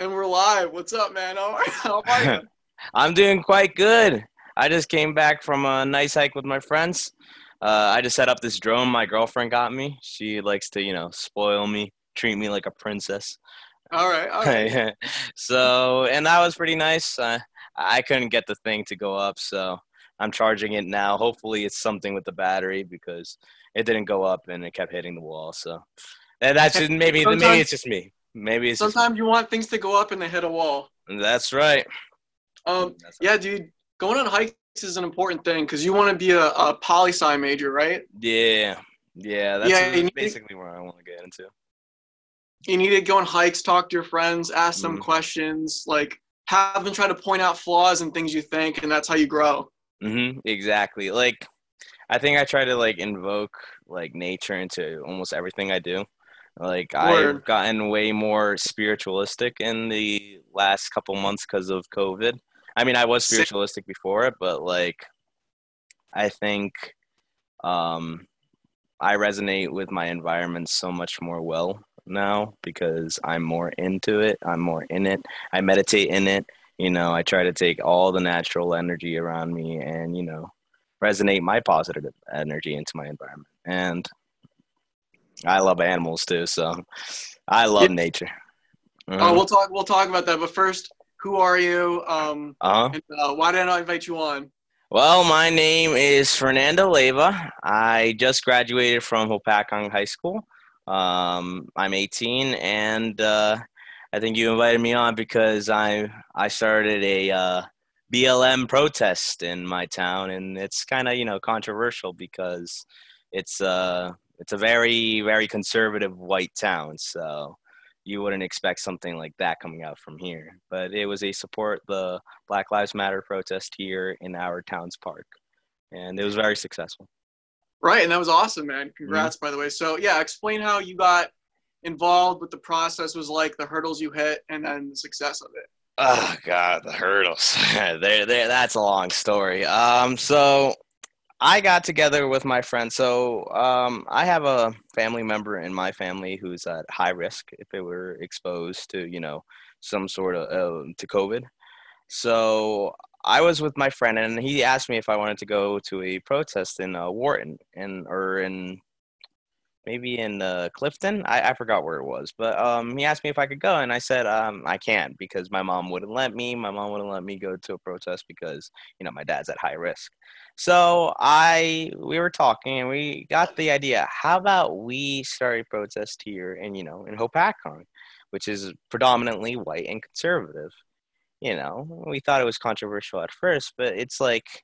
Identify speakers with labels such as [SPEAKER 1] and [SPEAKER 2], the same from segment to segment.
[SPEAKER 1] and we're live. What's up, man? How are, you?
[SPEAKER 2] I'm doing quite good. I just came back from a nice hike with my friends. Uh, I just set up this drone my girlfriend got me. She likes to, you know, spoil me, treat me like a princess.
[SPEAKER 1] all right, all right.
[SPEAKER 2] so, and that was pretty nice. Uh, I couldn't get the thing to go up, so I'm charging it now. Hopefully, it's something with the battery because it didn't go up and it kept hitting the wall. So, and that's just, maybe maybe it's just me. Maybe it's just
[SPEAKER 1] Sometimes you want things to go up and they hit a wall.
[SPEAKER 2] that's right.
[SPEAKER 1] Um,
[SPEAKER 2] That's
[SPEAKER 1] yeah, dude, going on hikes is an important thing because you want to be a, a poli sci major, right?
[SPEAKER 2] Yeah, yeah. That's
[SPEAKER 1] Yeah,
[SPEAKER 2] basically where I want to get into.
[SPEAKER 1] You need to go on hikes, talk to your friends, ask them
[SPEAKER 2] Mhm.
[SPEAKER 1] questions, like have them try to point out flaws and things you think, and that's how you grow.
[SPEAKER 2] Mm-hmm. Exactly. Like, I think I try to like invoke like nature into almost everything I do. Like, I've gotten way more spiritualistic in the last couple months because of COVID. I mean, I was spiritualistic before it, but like, I think um, I resonate with my environment so much more well now because I'm more into it. I'm more in it. I meditate in it. You know, I try to take all the natural energy around me and, you know, resonate my positive energy into my environment. And I love animals too, so I love
[SPEAKER 1] Yeah.
[SPEAKER 2] nature.
[SPEAKER 1] Oh, we'll talk. We'll talk about that. But first, who are you? Um,
[SPEAKER 2] uh-huh.
[SPEAKER 1] and uh, why did I invite you on?
[SPEAKER 2] Well, my name is Fernando Leva. I just graduated from Hopatcong High School. Um, I'm 18, and uh, I think you invited me on because I I started a uh, BLM protest in my town, and it's kind of you know controversial because it's uh it's a very very conservative white town, so you wouldn't expect something like that coming out from here. But it was a support the Black Lives Matter protest here in our town's park, and it was very successful.
[SPEAKER 1] Right, and that was awesome, man. Congrats,
[SPEAKER 2] Mm-hmm.
[SPEAKER 1] by the way. So yeah, explain how you got involved, what the process was like, the hurdles you hit, and then the success of it.
[SPEAKER 2] Oh God, the hurdles. there, there. That's a long story. Um, so I got together with my friend. So um, I have a family member in my family who's at high risk if they were exposed to, you know, some sort of uh, to COVID. So I was with my friend, and he asked me if I wanted to go to a protest in uh, Wharton, and or in maybe in uh, Clifton. I, I forgot where it was, but um, he asked me if I could go, and I said um, I can't because my mom wouldn't let me. My mom wouldn't let me go to a protest because you know my dad's at high risk. So I we were talking and we got the idea. How about we start a protest here in you know in Hopatcong, which is predominantly white and conservative. You know, we thought it was controversial at first, but it's like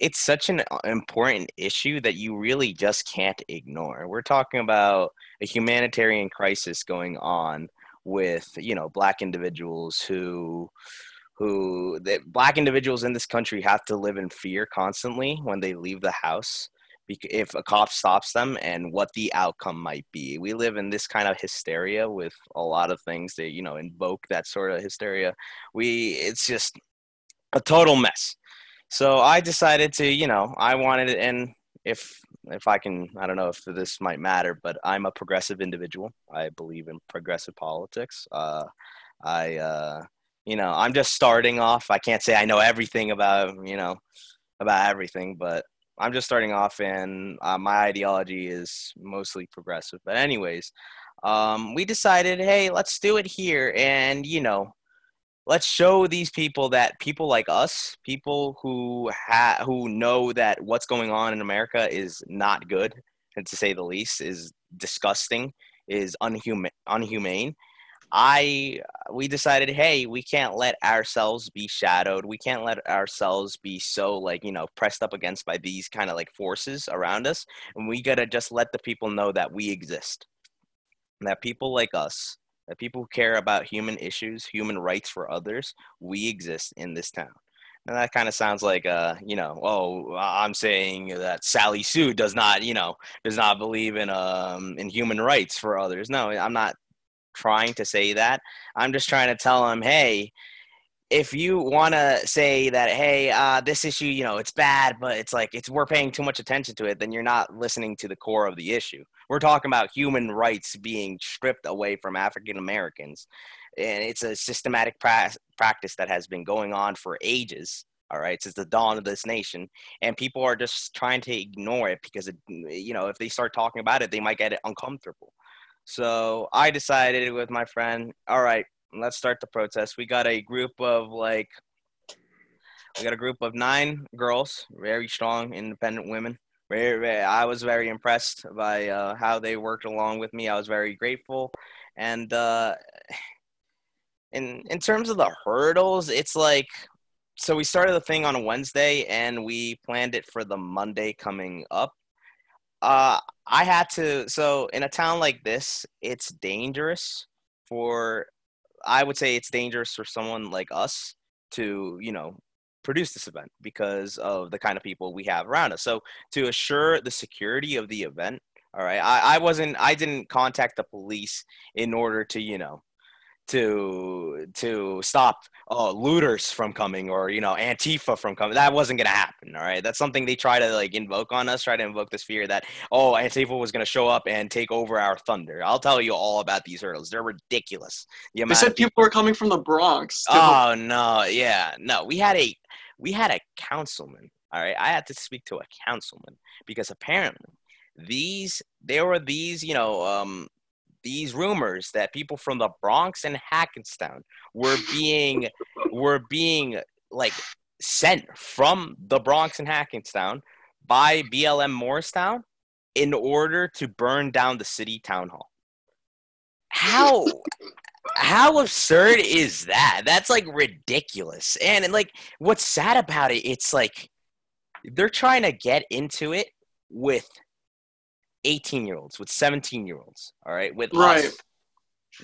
[SPEAKER 2] it's such an uh, important issue that you really just can't ignore. We're talking about a humanitarian crisis going on with, you know, black individuals who who that black individuals in this country have to live in fear constantly when they leave the house if a cop stops them and what the outcome might be. We live in this kind of hysteria with a lot of things that, you know, invoke that sort of hysteria. We it's just a total mess. So I decided to, you know, I wanted it, and if if I can, I don't know if this might matter, but I'm a progressive individual. I believe in progressive politics. Uh, I, uh, you know, I'm just starting off. I can't say I know everything about, you know, about everything, but I'm just starting off, and uh, my ideology is mostly progressive. But anyways, um, we decided, hey, let's do it here, and you know, let's show these people that people like us, people who ha- who know that what's going on in America is not good, and to say the least, is disgusting, is unhuman, unhumane. I we decided, hey, we can't let ourselves be shadowed. We can't let ourselves be so like you know pressed up against by these kind of like forces around us, and we gotta just let the people know that we exist, that people like us that people who care about human issues, human rights for others, we exist in this town. And that kind of sounds like, uh, you know, oh, I'm saying that Sally Sue does not, you know, does not believe in um in human rights for others. No, I'm not trying to say that. I'm just trying to tell them, hey, if you want to say that, hey, uh, this issue, you know, it's bad, but it's like it's we're paying too much attention to it, then you're not listening to the core of the issue. We're talking about human rights being stripped away from African Americans. And it's a systematic pra- practice that has been going on for ages. All right, since the dawn of this nation, and people are just trying to ignore it because, it, you know, if they start talking about it, they might get it uncomfortable. So I decided with my friend, all right, let's start the protest. We got a group of like, we got a group of nine girls, very strong, independent women. I was very impressed by uh, how they worked along with me. I was very grateful, and uh, in in terms of the hurdles, it's like so we started the thing on a Wednesday and we planned it for the Monday coming up. Uh, I had to. So in a town like this, it's dangerous for. I would say it's dangerous for someone like us to, you know, produce this event because of the kind of people we have around us. So to assure the security of the event, all right, I, I wasn't. I didn't contact the police in order to, you know, to to stop uh, looters from coming or you know antifa from coming. That wasn't going to happen all right? That's something they try to like invoke on us try to invoke this fear that oh antifa was going to show up and take over our thunder. I'll tell you all about these hurdles. They're ridiculous.
[SPEAKER 1] The they said people were coming from the bronx
[SPEAKER 2] oh no. Yeah. No we had a we had a councilman all right? I had to speak to a councilman because apparently these there were these you know um these rumors that people from the Bronx and Hackettstown were being were being like sent from the Bronx and Hackettstown by BLM Morristown in order to burn down the city town hall. How how absurd is that? That's like ridiculous. And, And like what's sad about it, it's like they're trying to get into it with 18 year olds, with 17 year olds, all right, with
[SPEAKER 1] right.
[SPEAKER 2] Us,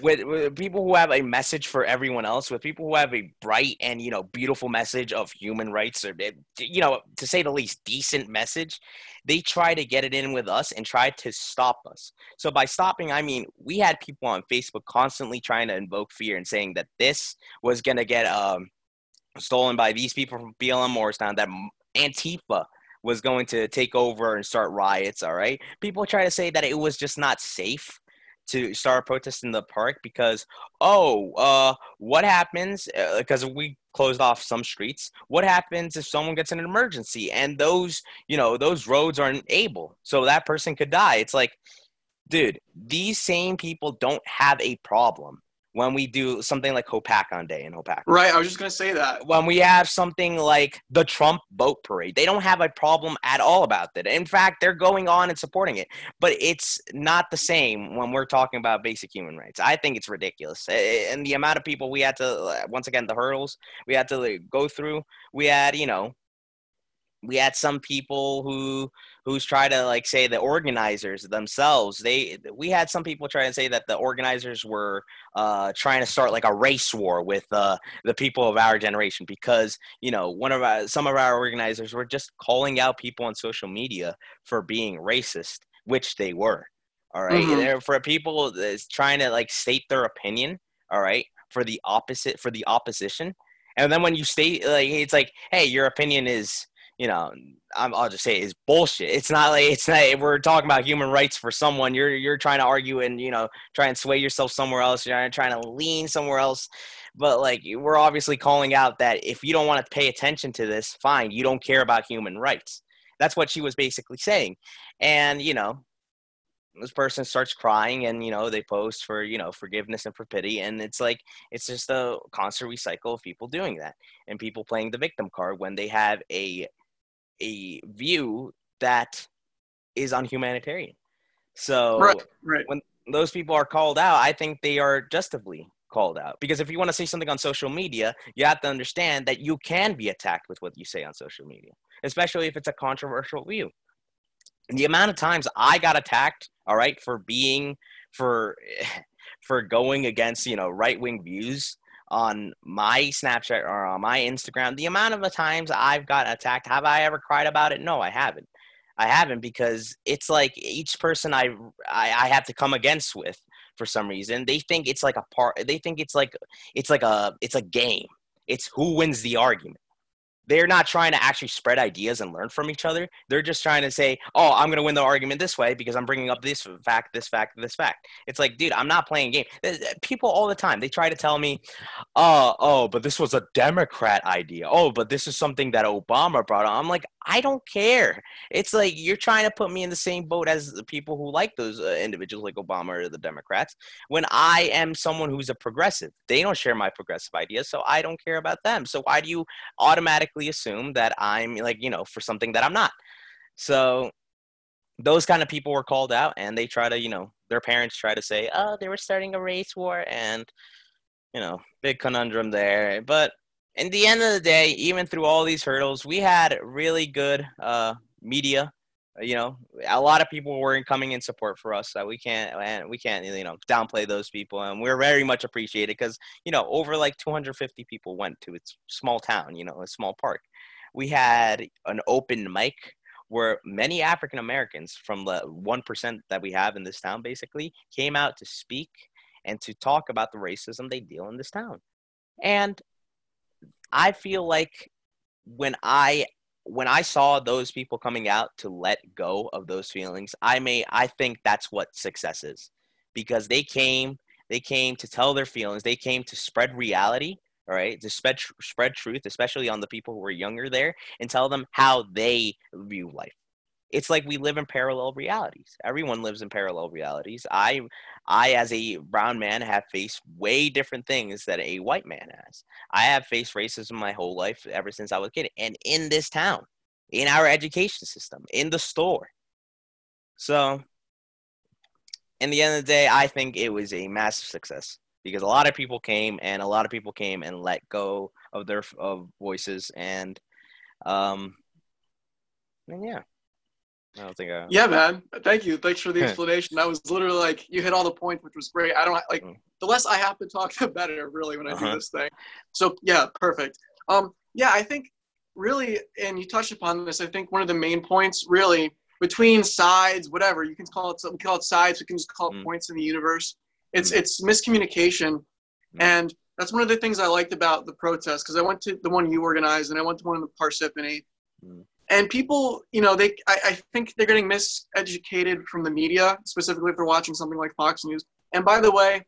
[SPEAKER 2] with, with, people who have a message for everyone else, with people who have a bright and you know beautiful message of human rights, or you know to say the least decent message, they try to get it in with us and try to stop us. So by stopping, I mean we had people on Facebook constantly trying to invoke fear and saying that this was gonna get um, stolen by these people from BLM Morristown, that Antifa was going to take over and start riots. All right. People try to say that it was just not safe to start a protest in the park because, oh, uh, what happens? Because uh, we closed off some streets. What happens if someone gets in an emergency and those, you know, those roads aren't able? So that person could die. It's like, dude, these same people don't have a problem when we do something like Hopatcong Day in Hopatcong.
[SPEAKER 1] Right, I was just gonna say that.
[SPEAKER 2] When we have something like the Trump boat parade, they don't have a problem at all about that. In fact, they're going on and supporting it. But it's not the same when we're talking about basic human rights. I think it's ridiculous. And the amount of people we had to, uh, once again, the hurdles we had to go through. We had, you know, we had some people who who's try to like say the organizers themselves they we had some people try to say that the organizers were uh, trying to start like a race war with uh, the people of our generation because you know one of our some of our organizers were just calling out people on social media for being racist which they were all right? mm-hmm. for people that's trying to like state their opinion all right for the opposite for the opposition and then when you state like it's like hey your opinion is you know, i will just say is bullshit. It's not like it's not. We're talking about human rights for someone. You're you're trying to argue and you know try and sway yourself somewhere else. You're trying to lean somewhere else. But like we're obviously calling out that if you don't want to pay attention to this, fine. You don't care about human rights. That's what she was basically saying. And you know, this person starts crying and you know they post for you know forgiveness and for pity and it's like it's just a constant recycle of people doing that and people playing the victim card when they have a a view that is unhumanitarian. So
[SPEAKER 1] right, right.
[SPEAKER 2] when those people are called out, I think they are justifully called out. Because if you want to say something on social media, you have to understand that you can be attacked with what you say on social media, especially if it's a controversial view. And the amount of times I got attacked, all right, for being for for going against, you know, right-wing views on my Snapchat or on my Instagram, the amount of the times I've got attacked, have I ever cried about it? No, I haven't. I haven't because it's like each person I, I, I have to come against with for some reason they think it's like a part they think it's like it's like a it's a game it's who wins the argument they're not trying to actually spread ideas and learn from each other. They're just trying to say, "Oh, I'm going to win the argument this way because I'm bringing up this fact, this fact, this fact." It's like, dude, I'm not playing game. People all the time they try to tell me, "Oh, oh, but this was a Democrat idea. Oh, but this is something that Obama brought on." I'm like, I don't care. It's like you're trying to put me in the same boat as the people who like those uh, individuals like Obama or the Democrats when I am someone who's a progressive. They don't share my progressive ideas, so I don't care about them. So why do you automatically assume that I'm like, you know, for something that I'm not? So those kind of people were called out and they try to, you know, their parents try to say, "Oh, they were starting a race war." And you know, big conundrum there. But in the end of the day, even through all these hurdles, we had really good uh, media. You know, a lot of people were coming in support for us. So we can't, and we can't, you know, downplay those people, and we're very much appreciated because you know, over like 250 people went to its small town, you know, a small park. We had an open mic where many African Americans from the one percent that we have in this town basically came out to speak and to talk about the racism they deal in this town. And I feel like when I when I saw those people coming out to let go of those feelings, I may I think that's what success is. Because they came they came to tell their feelings, they came to spread reality, all right, to spread spread truth, especially on the people who were younger there and tell them how they view life it's like we live in parallel realities. Everyone lives in parallel realities. I, I as a brown man have faced way different things that a white man has. I have faced racism my whole life ever since I was a kid, and in this town, in our education system, in the store. So, in the end of the day, I think it was a massive success because a lot of people came, and a lot of people came and let go of their of voices, and um, and yeah. I don't think I.
[SPEAKER 1] Yeah, man. Thank you. Thanks for the explanation. that was literally like you hit all the points, which was great. I don't like mm. the less I have to talk, the better. Really, when I uh-huh. do this thing. So yeah, perfect. Um, yeah, I think really, and you touched upon this. I think one of the main points, really, between sides, whatever you can call it, we call it sides. We can just call it mm. points in the universe. It's mm. it's miscommunication, mm. and that's one of the things I liked about the protest because I went to the one you organized and I went to one in the Parsippany. And people you know they I, I, think they're getting miseducated from the media specifically if they're watching something like fox news. And by the way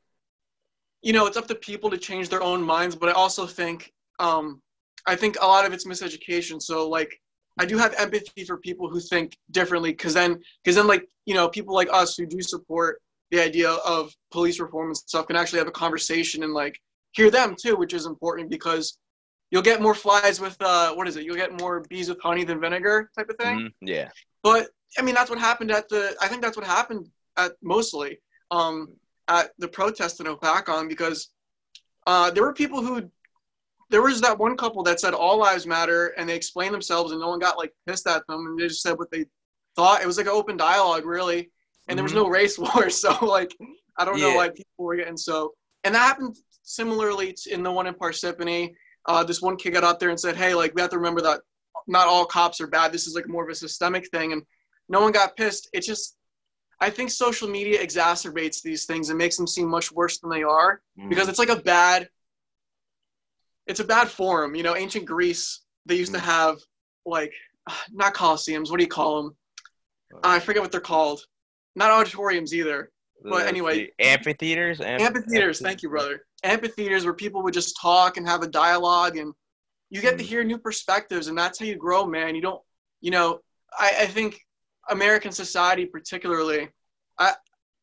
[SPEAKER 1] you know it's up to people to change their own minds but i also think um, i think a lot of it's miseducation. So like i do have empathy for people who think differently because then because then like you know people like us who do support the idea of police reform and stuff can actually have a conversation and like hear them too which is important because you'll get more flies with uh, what is it? You'll get more bees with honey than vinegar type of thing.
[SPEAKER 2] Mm-hmm. Yeah.
[SPEAKER 1] But I mean, that's what happened at the. I think that's what happened at mostly um, at the protest in Hopatcong because uh, there were people who. There was that one couple that said all lives matter, and they explained themselves, and no one got like pissed at them, and they just said what they thought. It was like an open dialogue, really, and mm-hmm. there was mm-hmm. no race war. So like, I don't yeah. know why people were getting so. And that happened similarly in the one in Parsippany uh, this one kid got out there and said, "Hey, like we have to remember that not all cops are bad. This is like more of a systemic thing." And no one got pissed. It just, I think social media exacerbates these things and makes them seem much worse than they are mm. because it's like a bad, it's a bad forum. You know, ancient Greece they used mm. to have like not coliseums. What do you call them? Uh, I forget what they're called. Not auditoriums either. But anyway,
[SPEAKER 2] amphitheaters.
[SPEAKER 1] Amphitheaters. Thank you, brother amphitheaters where people would just talk and have a dialogue and you get to mm. hear new perspectives and that's how you grow man you don't you know i, I think american society particularly i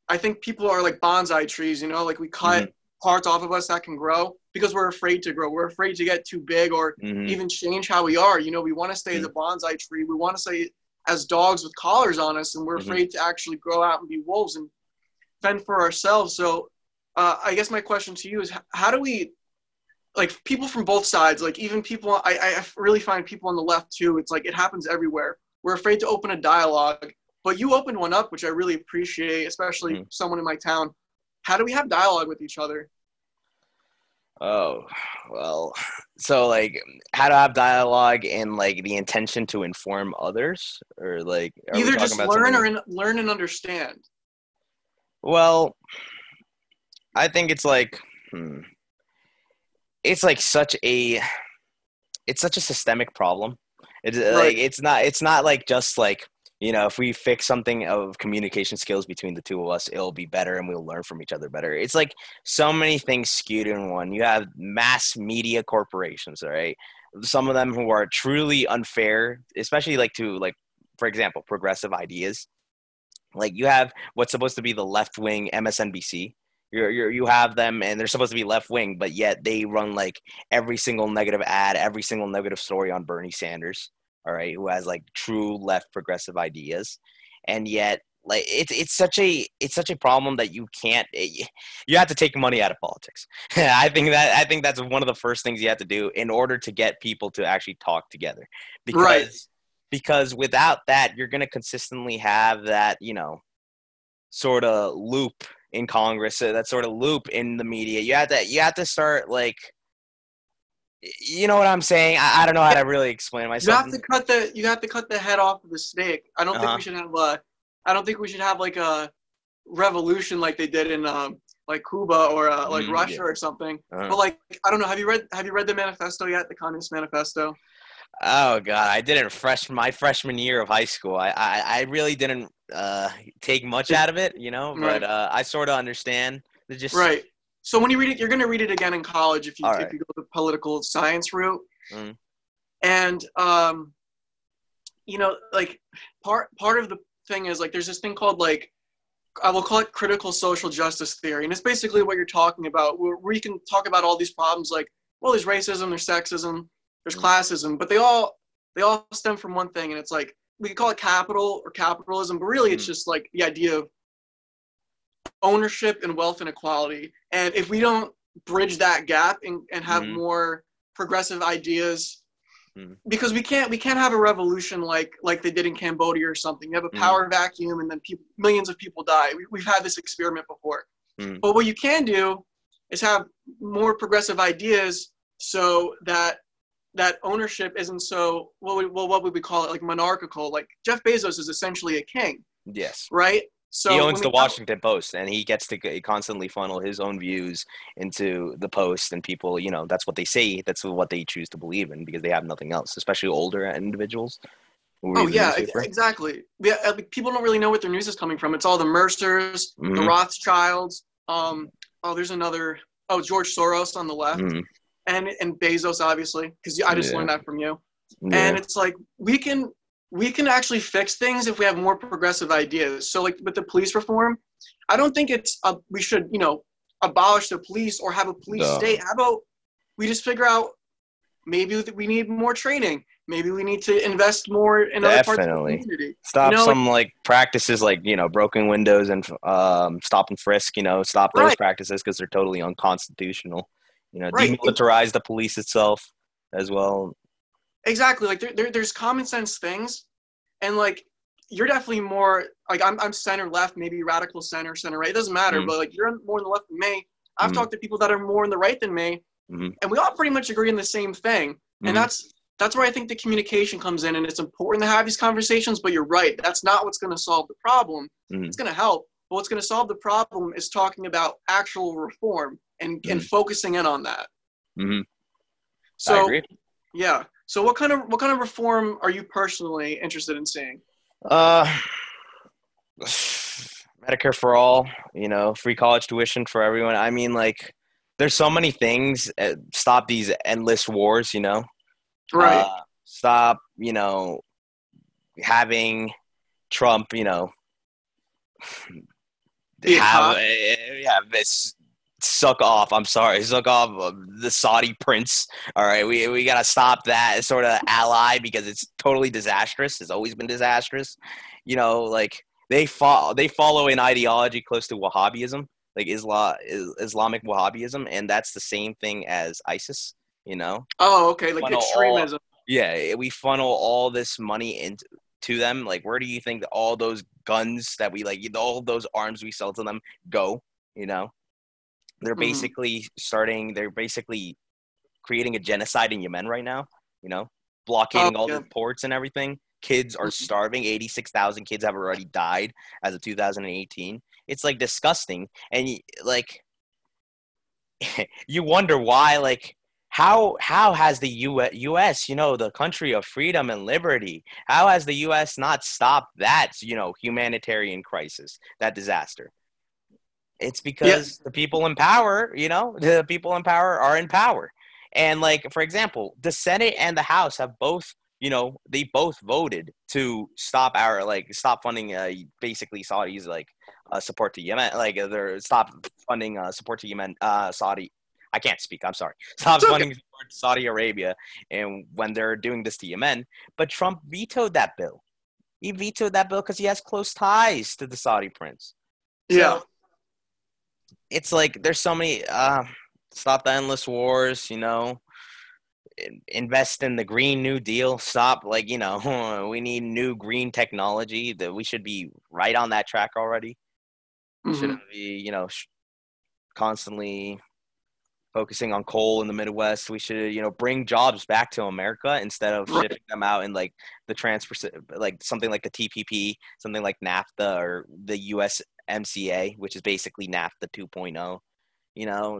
[SPEAKER 1] i think people are like bonsai trees you know like we cut mm-hmm. parts off of us that can grow because we're afraid to grow we're afraid to get too big or mm-hmm. even change how we are you know we want to stay mm-hmm. as a bonsai tree we want to stay as dogs with collars on us and we're mm-hmm. afraid to actually grow out and be wolves and fend for ourselves so uh, I guess my question to you is how do we like people from both sides like even people I, I really find people on the left too it's like it happens everywhere. We're afraid to open a dialogue but you opened one up which i really appreciate especially mm someone in my town. How do we have dialogue with each other?
[SPEAKER 2] Oh well so like how to have dialogue and like the intention to inform others? Or like
[SPEAKER 1] either just learn or in, learn and understand.
[SPEAKER 2] Well I think it's like, hmm, it's like such a, it's such a systemic problem. It's right. like it's not it's not like just like you know if we fix something of communication skills between the two of us it'll be better and we'll learn from each other better. It's like so many things skewed in one. You have mass media corporations all right? Some of them who are truly unfair especially like to like for example progressive ideas. Like you have what's supposed to be the left wing msnbc you're, you're, you have them and they're supposed to be left wing but yet they run like every single negative ad every single negative story on bernie sanders all right, who has like true left progressive ideas, and yet like it's it's such a it's such a problem that you can't it, eh, you have to take money out of politics. I think that I think that's one of the first things you have to do in order to get people to actually talk together, because right. because without that you're going to consistently have that you know sort of loop in Congress, uh, that sort of loop in the media. You have to you have to start like you know what I'm saying? I, I don't know how to really explain myself.
[SPEAKER 1] You have to cut the you have to cut the head off of the snake. I don't uh-huh. think we should have a I don't think we should have like a revolution like they did in um like Cuba or uh, like mm, Russia yeah. or something. Uh-huh. But like I don't know. Have you read Have you read the manifesto yet? The Communist Manifesto.
[SPEAKER 2] Oh God, I didn't fresh my freshman year of high school. I I, I really didn't uh, take much out of it, you know. But right. uh, I sort of understand.
[SPEAKER 1] Just right. So when you read it, you're going to read it again in college if you, if you go the political science route. Mm. And, um, you know, like part, part of the thing is like, there's this thing called like, I will call it critical social justice theory. And it's basically what you're talking about, where, where you can talk about all these problems like, well, there's racism, there's sexism, there's mm. classism, but they all, they all stem from one thing. And it's like, we could call it capital or capitalism, but really it's just like the idea of ownership and wealth inequality. And if we don't bridge that gap and, and have mm-hmm. more progressive ideas mm-hmm. because we can't we can't have a revolution like like they did in Cambodia or something. You have a mm-hmm. power mm-hmm. vacuum and then people, millions of people die. We, have had this experiment before. Mm. But what you can do is have more progressive ideas so that that ownership isn't so what we, well what would we call it like monarchical like jeff bezos is essentially a king
[SPEAKER 2] yes
[SPEAKER 1] right so
[SPEAKER 2] he owns the Washington Post, and he gets to constantly funnel his own views into the Post, and people, you know, that's what they say. That's what they choose to believe in because they have nothing else, especially older individuals.
[SPEAKER 1] Oh yeah, exactly. Yeah, people don't really know what their news is coming from. It's all the Mercers, mm-hmm. the Rothschilds. Um, oh, there's another. Oh, George Soros on the left, mm-hmm. And and Bezos obviously, because I just yeah. learned that from you. Yeah. And it's like we can we can actually fix things if we have more progressive ideas. So, like with the police reform, I don't think it's a, we should, you know, abolish the police or have a police no. state. How about we just figure out maybe we need more training. Maybe we need to invest more in Definitely. other parts of the community.
[SPEAKER 2] Stop you know, some like, practices like you know broken windows and um, stop and frisk. You know, stop those right. practices because they're totally unconstitutional. You know, right. demilitarize the police itself as well.
[SPEAKER 1] Exactly. Like there, there, there's common sense things, and like you're definitely more like I'm, I'm center left, maybe radical center, center right. It doesn't matter, mm-hmm. but like you're more on the left than me. I've mm-hmm. talked to people that are more on the right than me, mm-hmm. and we all pretty much agree on the same thing. And mm-hmm. that's that's where I think the communication comes in, and it's important to have these conversations. But you're right, that's not what's going to solve the problem. Mm-hmm. It's going to help, but what's going to solve the problem is talking about actual reform and and mm-hmm. focusing in on that. So, yeah. So what kind of what kind of reform are you personally interested in seeing?
[SPEAKER 2] Uh, Medicare for all, you know, free college tuition for everyone. I mean, like, there's so many things. Uh, stop these endless wars, you know.
[SPEAKER 1] Right. Uh,
[SPEAKER 2] stop, you know, having Trump, you know, have uh, yeah, this suck off. I'm sorry, suck off uh, the Saudi prince. All right, we we gotta stop that sort of ally because it's totally disastrous. It's always been disastrous. You know, like they follow they follow an ideology close to Wahhabism, like Islam Islamic Wahhabism, and that's the same thing as ISIS. You know.
[SPEAKER 1] Oh, okay, like extremism.
[SPEAKER 2] All, yeah, eh, we funnel all this money into to them. Like, where do you think all those guns that we like, all those arms we sell to them go? You know, they're mm-hmm. basically starting. They're basically creating a genocide in Yemen right now. You know, blockading oh, all yeah. the ports and everything. Kids are mm-hmm. starving. Eighty-six thousand kids have already died as of 2018. It's like disgusting, and like you wonder why like how how has the U.S. you know the country of freedom and liberty how has the U.S. not stopped that you know humanitarian crisis that disaster it's because the people in power you know the people in power are in power and like for example the senate and the house have both you know they both voted to stop our like stop funding uh, basically saudis like uh, support to yemen like uh, they're stop funding uh, support to yemen uh, saudi I can't speak. I'm sorry. Stop okay. funding Saudi Arabia, and when they're doing this to Yemen, but Trump vetoed that bill. He vetoed that bill because he has close ties to the Saudi prince.
[SPEAKER 1] So yeah,
[SPEAKER 2] it's like there's so many. Uh, stop the endless wars. You know, invest in the Green New Deal. Stop, like you know, we need new green technology. That we should be right on that track already. Mm-hmm. Shouldn't be, you know, constantly focusing on coal in the Midwest. We should, you know, bring jobs back to America instead of right. shipping them out in like the transfer, like something like the TPP, something like NAFTA or the USMCA, which is basically NAFTA 2.0. You know.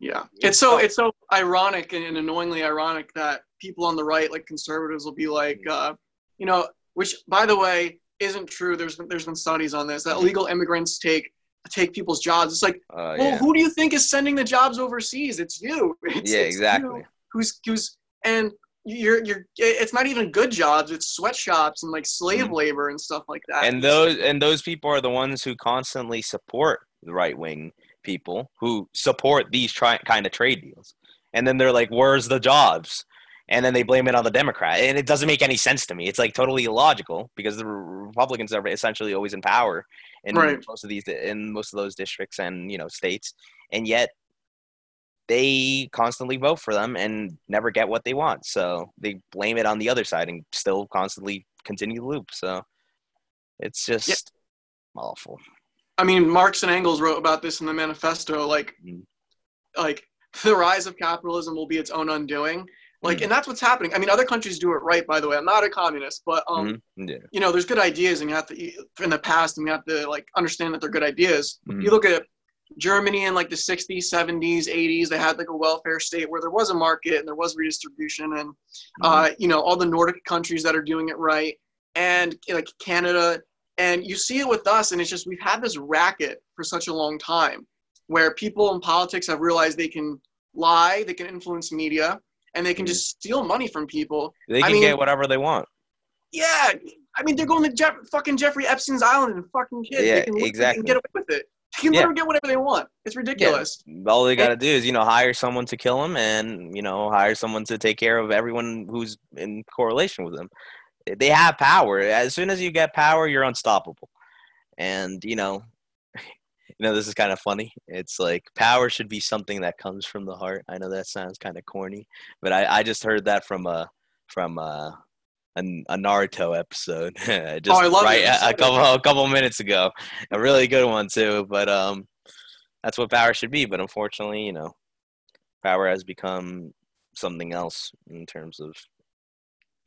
[SPEAKER 1] Yeah, it's so it's so ironic and annoyingly ironic that people on the right, like conservatives, will be like, uh, you know, which by the way isn't true. There's been, there's been studies on this that illegal immigrants take take people's jobs. It's like, uh, well, yeah. who do you think is sending the jobs overseas? It's you. It's,
[SPEAKER 2] yeah, exactly. You
[SPEAKER 1] who's who's and you're you're it's not even good jobs it's sweatshops and like slave mm labor and stuff like that
[SPEAKER 2] and those and those people are the ones who constantly support the right wing people who support these try, kind of trade deals and then they're like where's the jobs and then they blame it on the Democrat. And it doesn't make any sense to me. It's like totally illogical because the Republicans are essentially always in power in right. most of these in most of those districts and you know states, and yet they constantly vote for them and never get what they want. So they blame it on the other side and still constantly continue the loop. So it's just yeah. awful.
[SPEAKER 1] I mean, Marx and Engels wrote about this in the manifesto. Like, mm. like the rise of capitalism will be its own undoing like, mm and that's what's happening. I mean, other countries do it right, by the way. I'm not a communist, but um, mm-hmm. yeah. you know, there's good ideas, and you have to in the past, and you have to like understand that they're good ideas. mm You look at Germany in like the 60s, 70s, 80s, they had like a welfare state where there was a market and there was redistribution, and mm uh, you know, all the Nordic countries that are doing it right, and like Canada, and you see it with us, and it's just we've had this racket for such a long time, where people in politics have realized they can lie, they can influence media and they can mm-hmm. just steal money from people.
[SPEAKER 2] They can I mean, get whatever they want.
[SPEAKER 1] Yeah, I mean they're going to Jeff, fucking Jeffrey Epstein's island and fucking kids.
[SPEAKER 2] Yeah,
[SPEAKER 1] they can,
[SPEAKER 2] exactly.
[SPEAKER 1] They can get away with it. They can yeah. get whatever they want. It's ridiculous.
[SPEAKER 2] Yeah. All they got to do is you know hire someone to kill them and you know hire someone to take care of everyone who's in correlation with them. They have power. As soon as you get power, you're unstoppable. And you know you know, this is kind of funny. It's like power should be something that comes from the heart. I know that sounds kind of corny, but I, I just heard that from a from a a, a Naruto episode just oh, I love right a, a couple a couple minutes ago. A really good one too. But um, that's what power should be. But unfortunately, you know, power has become something else in terms of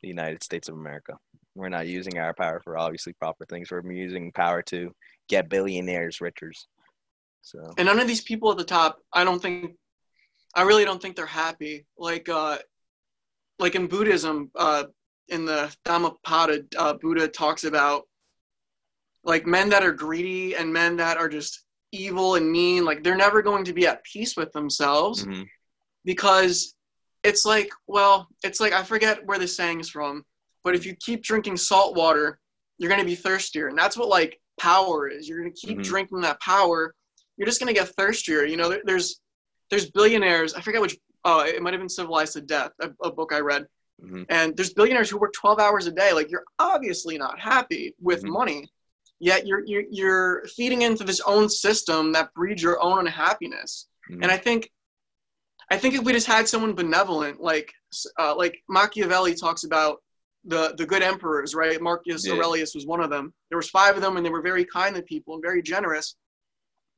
[SPEAKER 2] the United States of America. We're not using our power for obviously proper things. We're using power to get billionaires richer. So
[SPEAKER 1] and none of these people at the top, I don't think, I really don't think they're happy. Like uh, like in Buddhism, uh, in the Dhammapada, uh, Buddha talks about like men that are greedy and men that are just evil and mean. Like they're never going to be at peace with themselves mm-hmm. because it's like, well, it's like I forget where the saying is from, but if you keep drinking salt water, you're going to be thirstier, and that's what like power is. You're going to keep mm-hmm. drinking that power you're just going to get thirstier. You know, there, there's there's billionaires. I forget which. Oh, it might have been Civilized to Death, a, a book I read. Mm-hmm. And there's billionaires who work 12 hours a day. Like you're obviously not happy with mm-hmm. money, yet you're, you're you're feeding into this own system that breeds your own unhappiness. Mm-hmm. And I think, I think if we just had someone benevolent, like uh, like Machiavelli talks about the the good emperors, right? Marcus yeah. Aurelius was one of them. There was five of them, and they were very kind to people and very generous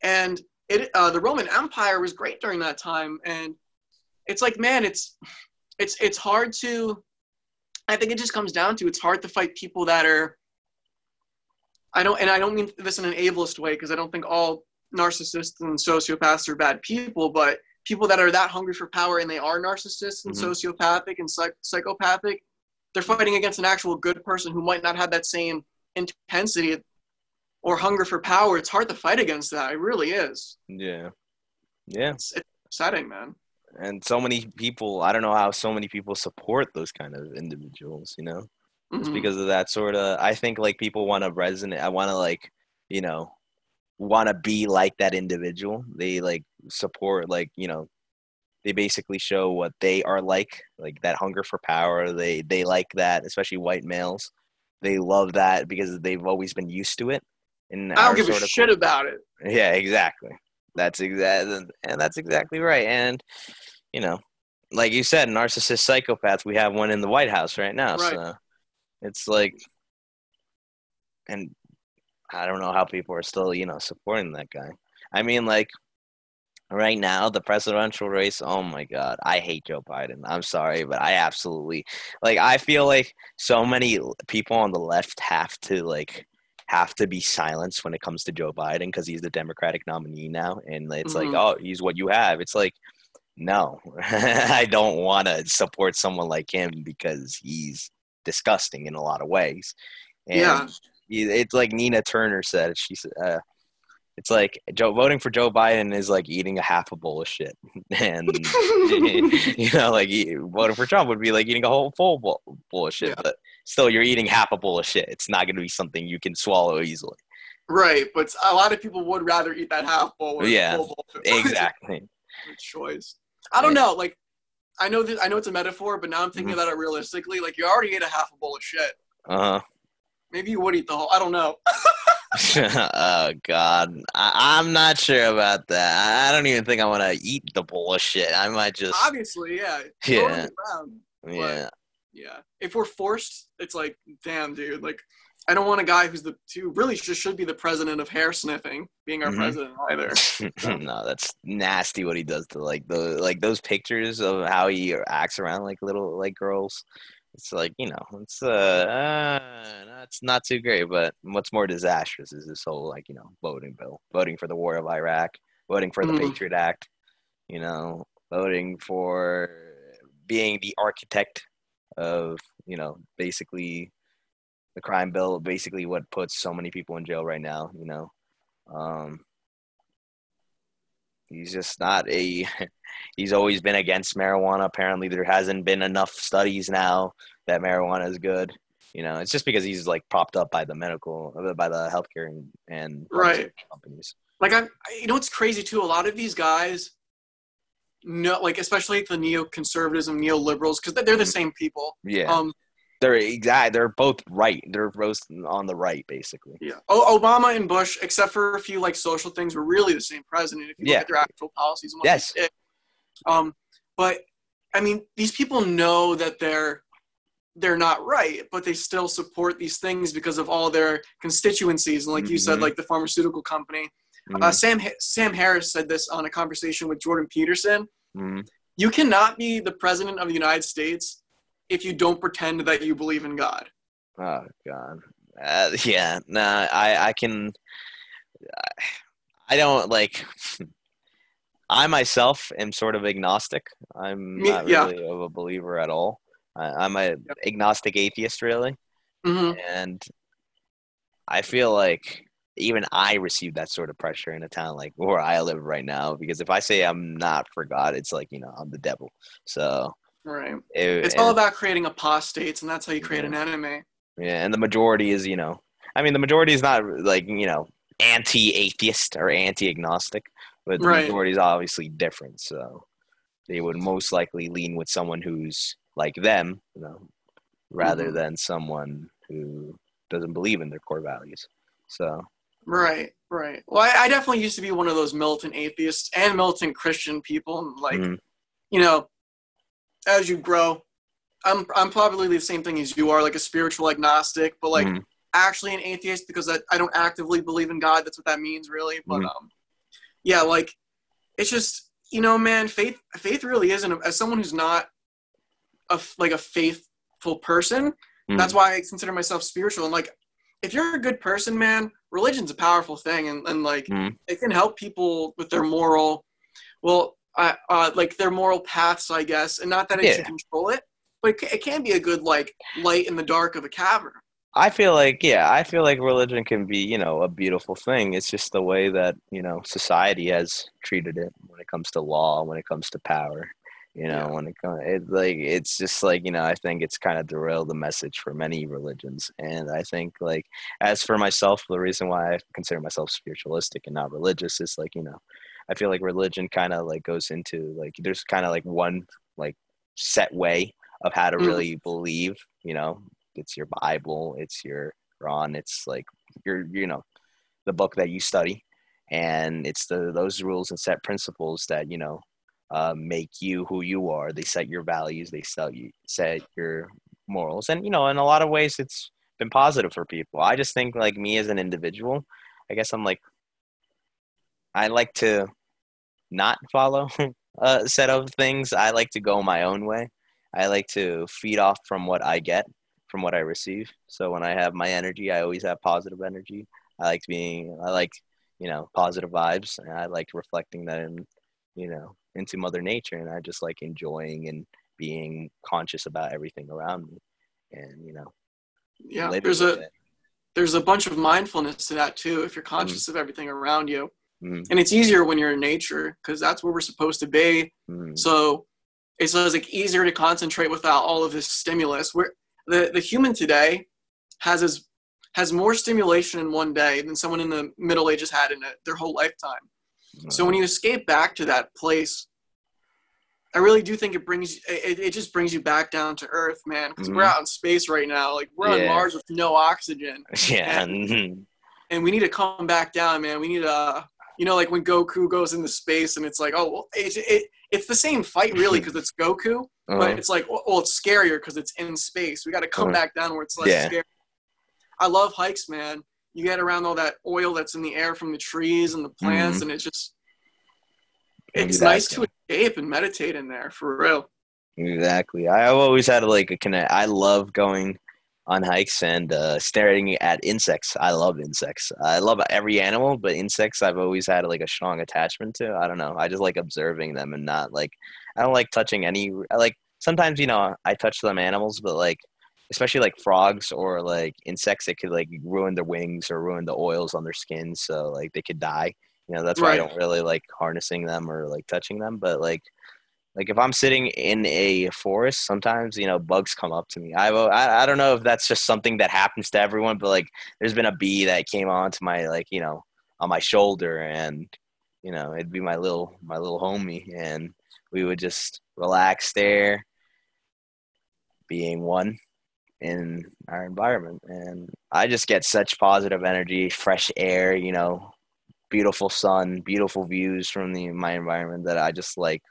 [SPEAKER 1] and it uh, the Roman Empire was great during that time, and it's like man, it's it's it's hard to. I think it just comes down to it's hard to fight people that are. I don't, and I don't mean this in an ableist way because I don't think all narcissists and sociopaths are bad people, but people that are that hungry for power and they are narcissists and
[SPEAKER 2] Mhm.
[SPEAKER 1] sociopathic and psych- psychopathic, they're fighting against an actual good person who might not have that same intensity or hunger for power. It's hard to fight against that. It really is.
[SPEAKER 2] Yeah. Yeah.
[SPEAKER 1] It's, it's upsetting, man.
[SPEAKER 2] And so many people, I don't know how so many people support those kind of individuals, you know? It's
[SPEAKER 1] Mhm.
[SPEAKER 2] because of that sort of I think like people want to resonate I want to like, you know, want to be like that individual. They like support like, you know, they basically show what they are like, like that hunger for power. They they like that, especially white males. They love that because they've always been used to it. And
[SPEAKER 1] I don't give a shit about it.
[SPEAKER 2] Yeah, exactly. That's exactly, and that's exactly right. And you know, like you said, narcissist psychopaths. We have one in the White House right now.
[SPEAKER 1] Right.
[SPEAKER 2] So it's like, and I don't know how people are still, you know, supporting that guy. I mean, like right now, the presidential race. Oh my God, I hate Joe Biden. I'm sorry, but I absolutely like. I feel like so many people on the left have to like have to be silenced when it comes to Joe Biden because he's the Democratic nominee now, and it's
[SPEAKER 1] Mhm.
[SPEAKER 2] like, oh, he's what you have. It's like, no, I don't want to support someone like him because he's disgusting in a lot of ways. And
[SPEAKER 1] Yeah.
[SPEAKER 2] it's like Nina Turner said. She said, uh, "It's like Joe voting for Joe Biden is like eating a half a bowl of shit, and you know, like voting for Trump would be like eating a whole full bowl, bowl of shit.
[SPEAKER 1] Yeah.
[SPEAKER 2] But still, you're eating half a bowl of shit. It's not going to be something you can swallow easily.
[SPEAKER 1] Right, but a lot of people would rather eat that half bowl. or
[SPEAKER 2] Yeah,
[SPEAKER 1] full bowl.
[SPEAKER 2] Exactly.
[SPEAKER 1] Good choice. I don't
[SPEAKER 2] Yeah.
[SPEAKER 1] know. Like, I know that I know it's a metaphor, but now I'm thinking
[SPEAKER 2] Mhm.
[SPEAKER 1] about it realistically. Like, you already ate a half a bowl of shit.
[SPEAKER 2] Uh huh.
[SPEAKER 1] Maybe you would eat the whole. I don't know.
[SPEAKER 2] oh God, I, I'm not sure about that. I don't even think I want to eat the bowl of shit. I might just,
[SPEAKER 1] Obviously, yeah.
[SPEAKER 2] yeah,
[SPEAKER 1] on
[SPEAKER 2] yeah.
[SPEAKER 1] Yeah. If we're forced, it's like, damn, dude. Like, I don't want a guy who's the who really just should be the president of hair sniffing being our
[SPEAKER 2] Mhm.
[SPEAKER 1] president either.
[SPEAKER 2] no, that's nasty what he does to like the like those pictures of how he acts around like little like girls. It's like you know, it's uh, uh that's not too great. But what's more disastrous is this whole like you know voting bill, voting for the war of Iraq, voting for the
[SPEAKER 1] Mhm.
[SPEAKER 2] Patriot Act, you know, voting for being the architect of you know basically the crime bill, basically what puts so many people in jail right now. You know, um, he's just not a. He's always been against marijuana. Apparently, there hasn't been enough studies now that marijuana is good. You know, it's just because he's like propped up by the medical, by the healthcare and, and
[SPEAKER 1] Right.
[SPEAKER 2] companies.
[SPEAKER 1] like I, you know, what's crazy too. A lot of these guys, no, like especially the neoconservatives and neoliberals, because they're the
[SPEAKER 2] Mhm.
[SPEAKER 1] same people.
[SPEAKER 2] Yeah,
[SPEAKER 1] Um,
[SPEAKER 2] they're exact. They're both right. They're both on the right, basically.
[SPEAKER 1] yeah. O- Obama and Bush, except for a few like social things, were really the same president. If you
[SPEAKER 2] Yeah.
[SPEAKER 1] look at their actual policies
[SPEAKER 2] Yes.
[SPEAKER 1] Um, but I mean, these people know that they're they're not right, but they still support these things because of all their constituencies. And like you said,
[SPEAKER 2] Mhm.
[SPEAKER 1] like the pharmaceutical company.
[SPEAKER 2] Mhm,
[SPEAKER 1] Uh, Sam Sam Harris said this on a conversation with Jordan Peterson.
[SPEAKER 2] mhm.
[SPEAKER 1] You cannot be the president of the United States if you don't pretend that you believe in God.
[SPEAKER 2] Oh God. Uh, yeah. Nah. I I can. I don't like. I myself am sort of agnostic. I'm
[SPEAKER 1] Me-
[SPEAKER 2] not
[SPEAKER 1] yeah.
[SPEAKER 2] really of a believer at all. I, I'm a agnostic atheist, really,
[SPEAKER 1] hmm
[SPEAKER 2] and I feel like even I receive that sort of pressure in a town like where I live right now. Because if I say I'm not for God, it's like you know I'm the devil. So
[SPEAKER 1] Right.
[SPEAKER 2] it,
[SPEAKER 1] It's all about creating apostates, and that's how you create an enemy.
[SPEAKER 2] Yeah, and the majority is, you know, I mean, the majority is not like, you know, anti-atheist or anti-agnostic, but the
[SPEAKER 1] Right.
[SPEAKER 2] majority is obviously different. So they would most likely lean with someone who's like them, you know, rather
[SPEAKER 1] Mhm.
[SPEAKER 2] than someone who doesn't believe in their core values. So
[SPEAKER 1] Right. Right. Well, I, I definitely used to be one of those militant atheists and militant Christian people. and, Like,
[SPEAKER 2] Mhm.
[SPEAKER 1] you know, as you grow, I'm I'm probably the same thing as you are, like a spiritual agnostic, but like
[SPEAKER 2] Mhm.
[SPEAKER 1] actually an atheist because I, I don't actively believe in God. That's what that means, really. But
[SPEAKER 2] Mhm.
[SPEAKER 1] um, yeah, like it's just you know, man, faith faith really isn't as someone who's not a like a faithful person.
[SPEAKER 2] Mhm.
[SPEAKER 1] That's why I consider myself spiritual. And like, if you're a good person, man, religion's a powerful thing, and and like
[SPEAKER 2] Mhm.
[SPEAKER 1] it can help people with their moral. Well, uh, uh, like their moral paths, I guess, and not that it yeah. should control it, but it, it can be a good like light in the dark of a cavern.
[SPEAKER 2] I feel like yeah, I feel like religion can be you know a beautiful thing. It's just the way that you know society has treated it when it comes to law, when it comes to power. You know, yeah. when it comes, it, like it's just like you know, I think it's kind of derailed the message for many religions, and I think like as for myself, the reason why I consider myself spiritualistic and not religious is like you know, I feel like religion kind of like goes into like there's kind of like one like set way of how to mm-hmm. really believe. You know, it's your Bible, it's your Quran, it's like your you know the book that you study, and it's the those rules and set principles that you know uh, make you who you are. They set your values, they set you set your morals, and you know in a lot of ways it's been positive for people. I just think like me as an individual, I guess I'm like I like to not follow a set of things. I like to go my own way. I like to feed off from what I get from what I receive. So when I have my energy, I always have positive energy. I like being, I like, you know, positive vibes, and I like reflecting that in, you know, into Mother Nature, and I just like enjoying and being conscious about everything around me, and you know,
[SPEAKER 1] yeah, there's a it. there's a bunch of mindfulness to that too. If you're mm-hmm. conscious mm. of everything around you, mm. and it's easier when you're in nature because that's where we're supposed to be. Mm. So it's like easier to concentrate without all of this stimulus. We're the, the human today has as has more stimulation in one day than someone in the Middle Ages had in their whole lifetime. So when you escape back to that place, I really do think it brings it, it just brings you back down to earth, man. Because mm-hmm. we're out in space right now, like we're yeah. on Mars with no oxygen.
[SPEAKER 2] Yeah,
[SPEAKER 1] and, and, we need to come back down, man. We need to, you know, like when Goku goes into space and it's like, oh, well, it, it it's the same fight really because it's Goku, uh-huh. but it's like well, it's scarier because it's in space. We got to come uh-huh. back down where it's less yeah. scary. I love hikes, man. You get around all that oil that's in the air from the trees and the plants, mm-hmm. and it's just it's nice to escape and meditate in there for real.
[SPEAKER 2] Exactly. I've always had like a connect. I love going on hikes and uh, staring at insects. I love insects. I love every animal, but insects I've always had like a strong attachment to. I don't know. I just like observing them and not like I don't like touching any. I like sometimes you know I touch some animals, but like especially like frogs or like insects, that could like ruin their wings or ruin the oils on their skin, so like they could die. You know that's why right. I don't really like harnessing them or like touching them. But like like if I'm sitting in a forest, sometimes you know bugs come up to me. I I, I don't know if that's just something that happens to everyone, but like there's been a bee that came onto my like you know on my shoulder, and you know it'd be my little my little homie, and we would just relax there, being one in our environment, and I just get such positive energy, fresh air, you know, beautiful sun, beautiful views from the my environment that I just like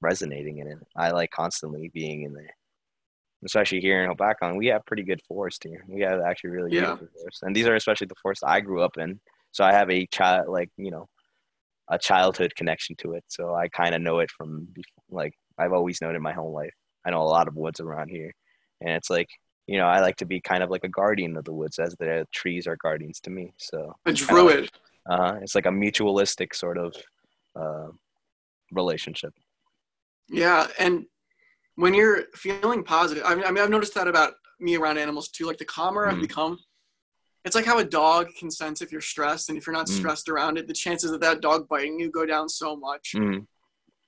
[SPEAKER 2] resonating in it. I like constantly being in there. Especially here in Hopatcong, we have pretty good forest here. We have actually really yeah. beautiful forests, and these are especially the forests I grew up in. So I have a child, like you know, a childhood connection to it. So I kind of know it from like I've always known it my whole life. I know a lot of woods around here, and it's like you know I like to be kind of like a guardian of the woods, as the trees are guardians to me. So
[SPEAKER 1] a druid.
[SPEAKER 2] uh, it's like a mutualistic sort of uh, relationship.
[SPEAKER 1] Yeah, and when you're feeling positive, I mean, I mean, I've noticed that about me around animals too. Like the calmer mm. I've become, it's like how a dog can sense if you're stressed, and if you're not mm. stressed around it, the chances of that dog biting you go down so much. Mm.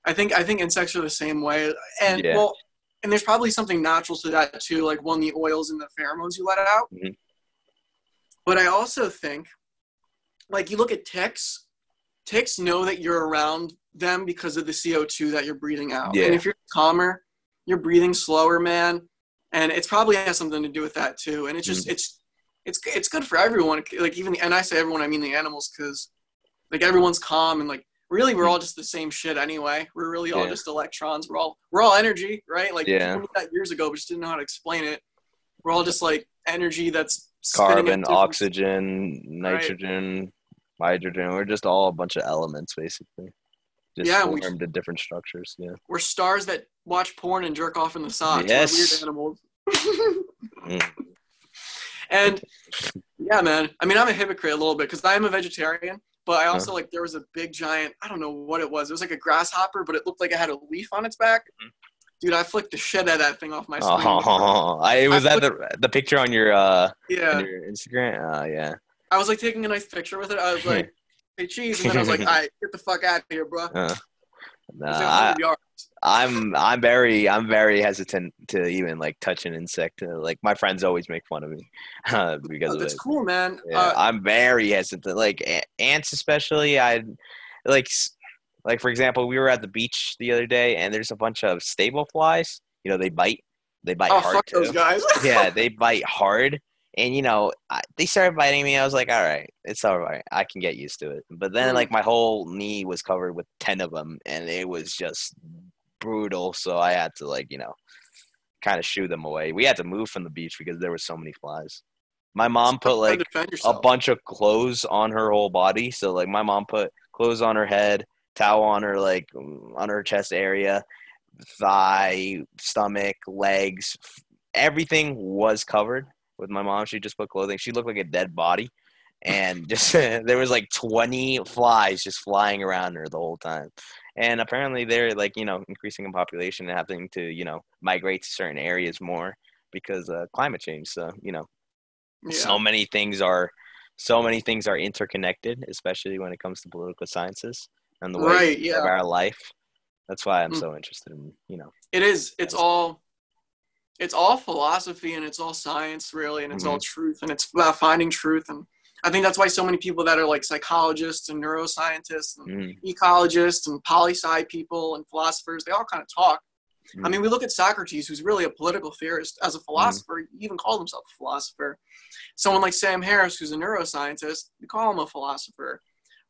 [SPEAKER 1] I think I think insects are the same way, and yeah. well, and there's probably something natural to that too, like one the oils and the pheromones you let out. Mm-hmm. But I also think, like you look at ticks, ticks know that you're around them because of the CO2 that you're breathing out. Yeah. And if you're calmer, you're breathing slower, man. And it's probably has something to do with that too. And it's just, mm. it's, it's, it's good for everyone. Like even, the, and I say everyone, I mean the animals, cause like everyone's calm and like, really we're all just the same shit anyway. We're really all yeah. just electrons. We're all, we're all energy, right? Like
[SPEAKER 2] yeah.
[SPEAKER 1] years ago, but just didn't know how to explain it. We're all just like energy that's
[SPEAKER 2] carbon, oxygen, nitrogen, right. hydrogen. We're just all a bunch of elements basically just yeah, formed we, different structures. Yeah,
[SPEAKER 1] we're stars that watch porn and jerk off in the socks. Yes, we're weird animals. mm. And yeah, man. I mean, I'm a hypocrite a little bit because I am a vegetarian, but I also like there was a big giant. I don't know what it was. It was like a grasshopper, but it looked like it had a leaf on its back. Mm-hmm. Dude, I flicked the shit out of that thing off my screen.
[SPEAKER 2] Oh, I, was I that the the picture on your uh
[SPEAKER 1] yeah
[SPEAKER 2] your Instagram? Uh, yeah.
[SPEAKER 1] I was like taking a nice picture with it. I was like, "Hey, cheese," and then I was like, "All right, get the fuck out of here, bro." Uh,
[SPEAKER 2] nah, I, am I'm very I'm very hesitant to even like touch an insect. Uh, like my friends always make fun of me uh, because
[SPEAKER 1] oh, that's cool, man.
[SPEAKER 2] Yeah, uh, I'm very hesitant. Like ants, especially. I like like for example, we were at the beach the other day, and there's a bunch of stable flies. You know, they bite. They bite
[SPEAKER 1] oh,
[SPEAKER 2] hard
[SPEAKER 1] fuck
[SPEAKER 2] too.
[SPEAKER 1] those guys.
[SPEAKER 2] yeah, they bite hard, and you know, I, they started biting me. I was like, all right, it's all right. I can get used to it. But then, mm. like, my whole knee was covered with ten of them, and it was just brutal. So I had to like, you know, kind of shoo them away. We had to move from the beach because there were so many flies. My mom put like a bunch of clothes on her whole body. So like my mom put clothes on her head, towel on her like on her chest area, thigh, stomach, legs, everything was covered with my mom. She just put clothing. She looked like a dead body. And just there was like 20 flies just flying around her the whole time. And apparently they're like, you know, increasing in population and having to, you know, migrate to certain areas more because uh, climate change. So, you know, yeah. so many things are so many things are interconnected, especially when it comes to political sciences and the way right, yeah. of our life. That's why I'm mm. so interested in, you know.
[SPEAKER 1] It is. It's all it's all philosophy and it's all science really and it's mm-hmm. all truth and it's about finding truth and I think that's why so many people that are like psychologists and neuroscientists and mm. ecologists and poli sci people and philosophers, they all kind of talk. Mm. I mean, we look at Socrates, who's really a political theorist. As a philosopher, mm. he even called himself a philosopher. Someone like Sam Harris, who's a neuroscientist, we call him a philosopher.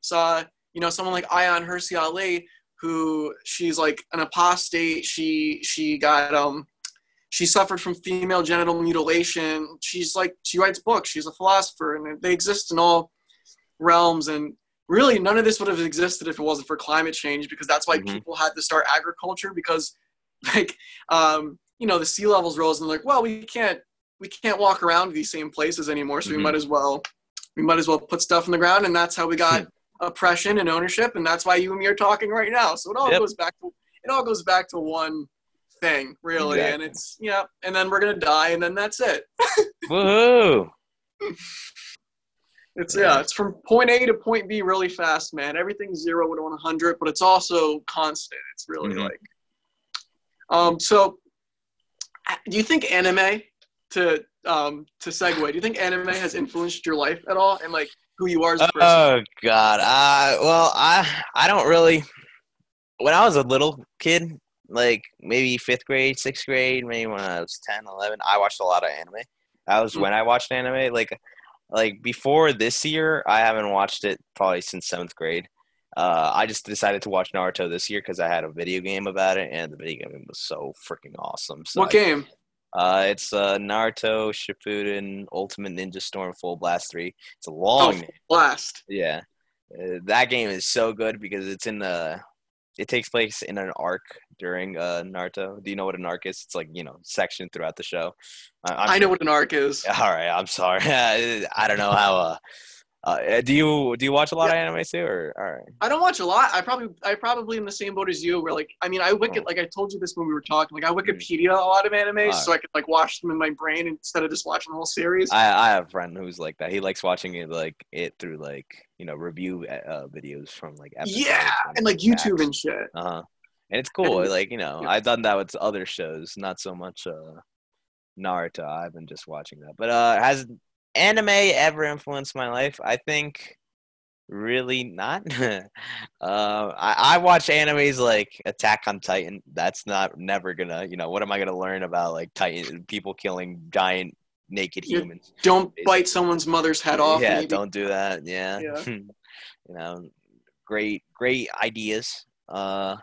[SPEAKER 1] So, you know, someone like Ayaan Hirsi Ali, who she's like an apostate. She she got um she suffered from female genital mutilation. She's like she writes books. She's a philosopher, and they exist in all realms. And really, none of this would have existed if it wasn't for climate change, because that's why mm-hmm. people had to start agriculture because, like, um, you know, the sea levels rose, and like, well, we can't we can't walk around these same places anymore, so mm-hmm. we might as well we might as well put stuff in the ground, and that's how we got oppression and ownership, and that's why you and me are talking right now. So it all yep. goes back to it all goes back to one thing, really, exactly. and it's yeah, and then we're gonna die, and then that's it.
[SPEAKER 2] Woohoo!
[SPEAKER 1] It's yeah, it's from point A to point B really fast, man. Everything's zero to one hundred, but it's also constant. It's really mm-hmm. like, um. So, do you think anime to um to segue? Do you think anime has influenced your life at all, and like who you are as a person?
[SPEAKER 2] Oh God. Uh, well, I I don't really. When I was a little kid, like maybe fifth grade, sixth grade, maybe when I was 10, 11, I watched a lot of anime. That was mm-hmm. when I watched anime. Like, like before this year, I haven't watched it probably since seventh grade. Uh, I just decided to watch Naruto this year because I had a video game about it, and the video game was so freaking awesome. So
[SPEAKER 1] what game?
[SPEAKER 2] Uh, it's uh, Naruto Shippuden Ultimate Ninja Storm Full Blast Three. It's a long
[SPEAKER 1] oh, blast.
[SPEAKER 2] Yeah, uh, that game is so good because it's in the. It takes place in an arc during uh, Naruto. Do you know what an arc is? It's like you know section throughout the show.
[SPEAKER 1] I, I know what an arc is.
[SPEAKER 2] All right, I'm sorry. I don't know how. Uh, uh, do you do you watch a lot yeah. of anime too, or all right?
[SPEAKER 1] I don't watch a lot. I probably I probably in the same boat as you. Where like I mean I wiki oh. like I told you this when we were talking. Like I mm. Wikipedia a lot of anime right. so I could like watch them in my brain instead of just watching the whole series.
[SPEAKER 2] I I have a friend who's like that. He likes watching it like it through like you know review uh, videos from like
[SPEAKER 1] yeah and, and like YouTube and shit.
[SPEAKER 2] Uh huh. And it's cool. And, like you know yeah. I've done that with other shows, not so much uh Naruto. I've been just watching that, but uh has anime ever influenced my life? I think really not. uh, I, I watch animes like Attack on Titan. That's not never gonna, you know, what am I gonna learn about like Titan people killing giant naked you humans?
[SPEAKER 1] Don't basically. bite someone's mother's head off.
[SPEAKER 2] Yeah, maybe. don't do that. Yeah. yeah. you know, great, great ideas. Uh,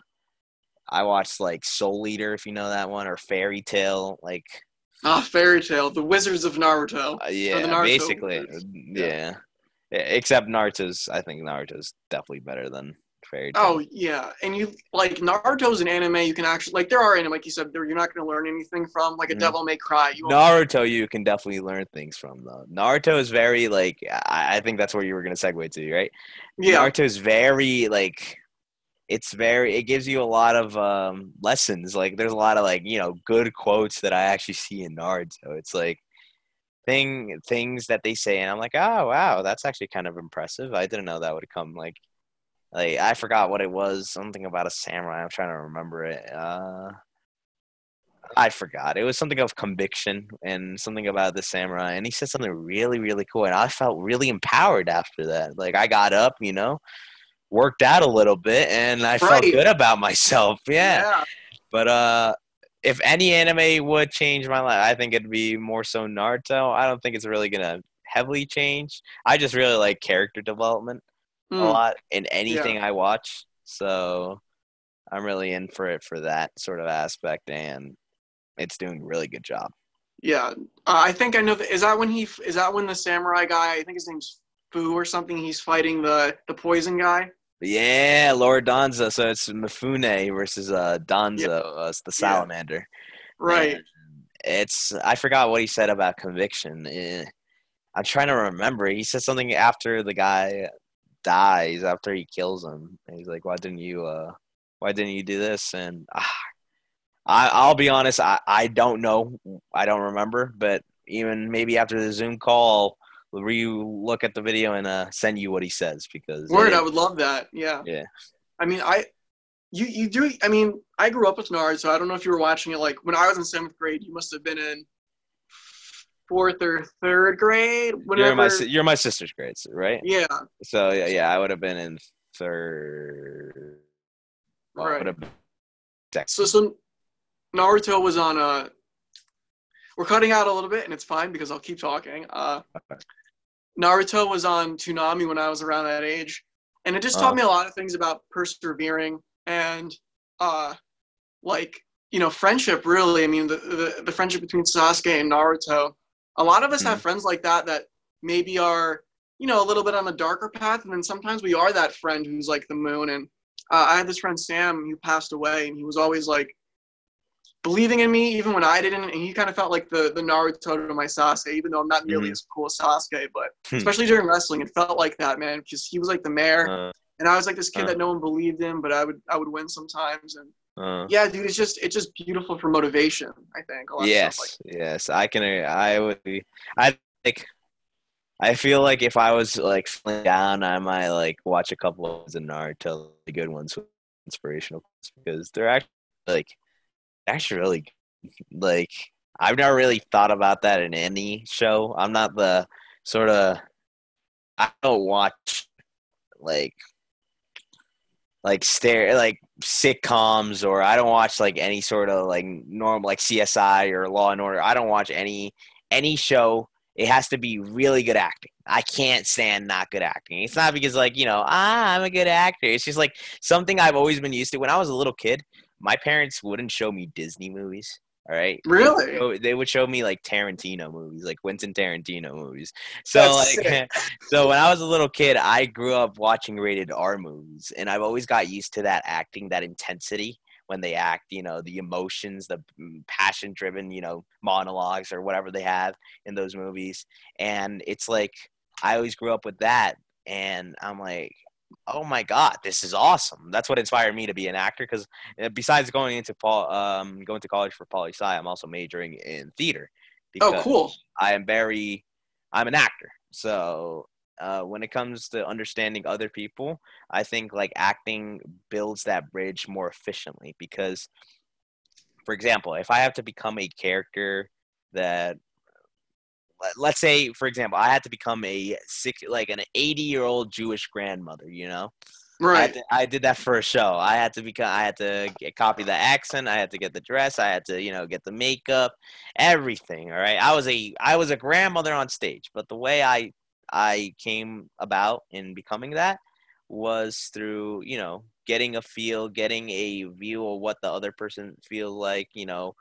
[SPEAKER 2] I watched like Soul Eater, if you know that one, or Fairy Tail, Like
[SPEAKER 1] Ah, Fairy Tail, the Wizards of Naruto.
[SPEAKER 2] Uh, yeah, Naruto basically. Yeah. yeah. Except Naruto's, I think Naruto's definitely better than Fairy
[SPEAKER 1] Tail. Oh yeah, and you like Naruto's an anime you can actually like. There are anime like you said there you're not going to learn anything from like a mm-hmm. Devil May Cry.
[SPEAKER 2] You Naruto you can definitely learn things from though. Naruto is very like I, I think that's where you were going to segue to right. Yeah. Naruto is very like it's very it gives you a lot of um, lessons like there's a lot of like you know good quotes that i actually see in naruto it's like thing things that they say and i'm like oh wow that's actually kind of impressive i didn't know that would come like like i forgot what it was something about a samurai i'm trying to remember it uh I forgot. It was something of conviction and something about the samurai. And he said something really, really cool. And I felt really empowered after that. Like I got up, you know, worked out a little bit and I right. felt good about myself. Yeah. yeah. But uh if any anime would change my life, I think it'd be more so Naruto. I don't think it's really gonna heavily change. I just really like character development mm. a hmm. lot in anything yeah. I watch. So I'm really in for it for that sort of aspect, and it's doing a really good job.
[SPEAKER 1] Yeah, uh, I think I know. That, is that when he? Is that when the samurai guy? I think his name's Fu or something. He's fighting the the poison guy.
[SPEAKER 2] Yeah, Lord Danzo. So it's Mifune versus uh Danzo, yep. uh, the salamander. Yeah.
[SPEAKER 1] Right. And
[SPEAKER 2] it's I forgot what he said about conviction. Eh, I'm trying to remember. He said something after the guy dies, after he kills him. And he's like, "Why didn't you? uh Why didn't you do this?" And ah, I, I'll be honest, I I don't know. I don't remember. But even maybe after the Zoom call, re-look at the video and uh, send you what he says because
[SPEAKER 1] word, I would love that. Yeah.
[SPEAKER 2] Yeah.
[SPEAKER 1] I mean, I you you do. I mean, I grew up with Nard, so I don't know if you were watching it. Like when I was in seventh grade, you must have been in fourth or third grade.
[SPEAKER 2] Whenever... You're my you're my sister's grades, right?
[SPEAKER 1] Yeah.
[SPEAKER 2] So yeah, yeah, I would have been in third.
[SPEAKER 1] Well, right. Been... So so Naruto was on a. Uh, we're cutting out a little bit, and it's fine because I'll keep talking. Uh, Naruto was on Toonami when I was around that age, and it just taught uh, me a lot of things about persevering and uh, like you know friendship. Really, I mean the, the, the friendship between Sasuke and Naruto. A lot of us mm-hmm. have friends like that that maybe are you know a little bit on the darker path, and then sometimes we are that friend who's like the moon. And uh, I had this friend Sam who passed away, and he was always like believing in me even when I didn't. And he kind of felt like the the Naruto to my Sasuke, even though I'm not nearly mm-hmm. as cool as Sasuke. But hmm. especially during wrestling, it felt like that, man, because he was like the mayor, uh, and I was like this kid uh, that no one believed in, but I would I would win sometimes. And uh, yeah, dude, it's just it's just beautiful for motivation. I think.
[SPEAKER 2] yes, like yes, I can. I would. Be, I think. I feel like if I was like down, I might like watch a couple of the Naruto, the good ones, inspirational because they're actually like actually really like I've never really thought about that in any show. I'm not the sort of I don't watch like like stare like sitcoms or I don't watch like any sort of like normal like CSI or Law and Order. I don't watch any any show. It has to be really good acting. I can't stand not good acting. It's not because like, you know, ah, I'm a good actor. It's just like something I've always been used to. When I was a little kid, my parents wouldn't show me Disney movies. All right.
[SPEAKER 1] Really?
[SPEAKER 2] They would, show, they would show me like Tarantino movies, like Quentin Tarantino movies. So That's like, so when I was a little kid, I grew up watching rated R movies, and I've always got used to that acting, that intensity when they act. You know, the emotions, the mm, passion-driven, you know, monologues or whatever they have in those movies, and it's like I always grew up with that, and I'm like, oh my god this is awesome. That's what inspired me to be an actor because uh, besides going into Paul, um, going to college for poli sci i'm also majoring in theater
[SPEAKER 1] oh cool.
[SPEAKER 2] I am very i'm an actor. So uh, when it comes to understanding other people i think like acting builds that bridge more efficiently because for example if i have to become a character that let's say for example i had to become a six like an 80 year old jewish grandmother you know?
[SPEAKER 1] Right.
[SPEAKER 2] I, to, I, did that for a show. I had to become i had to get, copy the accent. I had to get the dress. I had to you know get the makeup everything all right? I was a i was a grandmother on stage but the way i i came about in becoming that was through you know getting a feel getting a view of what the other person feel like you know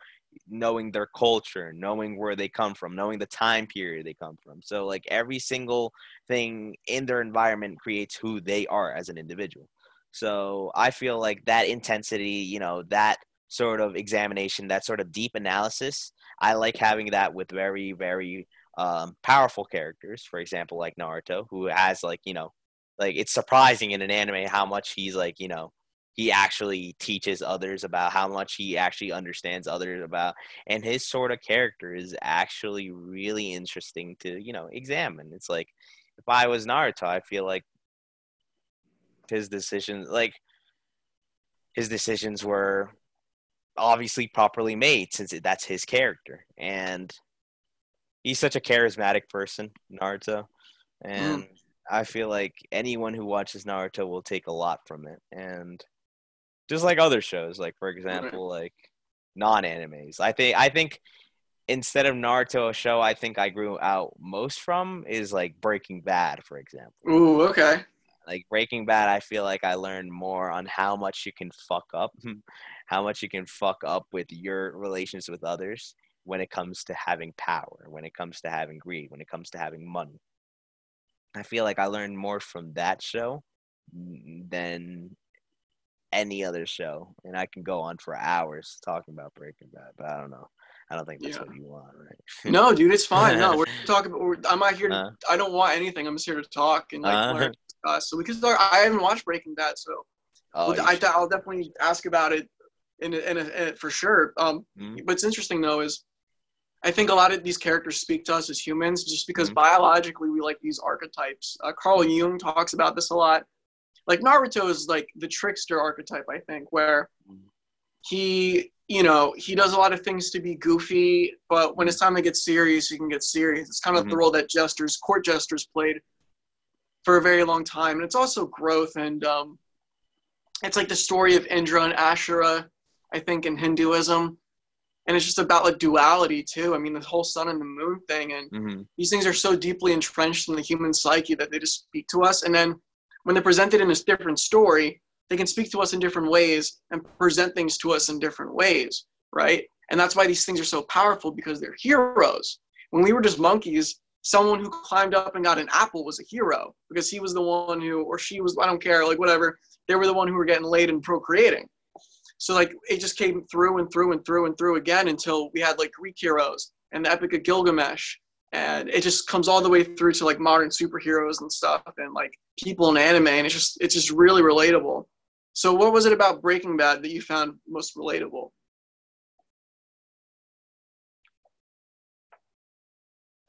[SPEAKER 2] knowing their culture, knowing where they come from, knowing the time period they come from. So like every single thing in their environment creates who they are as an individual. So I feel like that intensity, you know, that sort of examination, that sort of deep analysis, I like having that with very, very um, powerful characters. For example, like Naruto, who has like, you know, like it's surprising in an anime how much he's like, you know, he actually teaches others about how much he actually understands others about and his sort of character is actually really interesting to you know examine it's like if i was naruto i feel like his decisions like his decisions were obviously properly made since that's his character and he's such a charismatic person naruto mm. and mm. i feel like anyone who watches naruto will take a lot from it and just like other shows like for example like non-animes. I think i think instead of naruto a show i think i grew out most from is like breaking bad for example.
[SPEAKER 1] Ooh okay.
[SPEAKER 2] Like breaking bad i feel like i learned more on how much you can fuck up how much you can fuck up with your relations with others when it comes to having power when it comes to having greed when it comes to having money. I feel like i learned more from that show than any other show, and I can go on for hours talking about Breaking Bad, but I don't know. I don't think that's yeah. what you want, right?
[SPEAKER 1] no, dude, it's fine. No, we're talking. We're, I'm not here. To, uh, I don't want anything. I'm just here to talk and like uh, learn. Uh, so we can start. I haven't watched Breaking Bad, so oh, I, will definitely ask about it in, a, in, a, in a, for sure. Um, mm-hmm. What's interesting though is I think a lot of these characters speak to us as humans just because mm-hmm. biologically we like these archetypes. Uh, Carl Jung talks about this a lot like Naruto is like the trickster archetype, I think, where he, you know, he does a lot of things to be goofy, but when it's time to get serious, he can get serious. It's kind of mm-hmm. the role that jesters, court jesters played for a very long time. And it's also growth and um, it's like the story of Indra and Ashura, I think, in Hinduism. And it's just about like duality too. I mean, the whole sun and the moon thing, and mm-hmm. these things are so deeply entrenched in the human psyche that they just speak to us. And then when they're presented in a different story, they can speak to us in different ways and present things to us in different ways, right? And that's why these things are so powerful because they're heroes. When we were just monkeys, someone who climbed up and got an apple was a hero because he was the one who, or she was, I don't care, like whatever, they were the one who were getting laid and procreating. So like it just came through and through and through and through again until we had like Greek heroes and the Epic of Gilgamesh and it just comes all the way through to like modern superheroes and stuff and like people in anime and it's just it's just really relatable. So what was it about breaking bad that you found most relatable?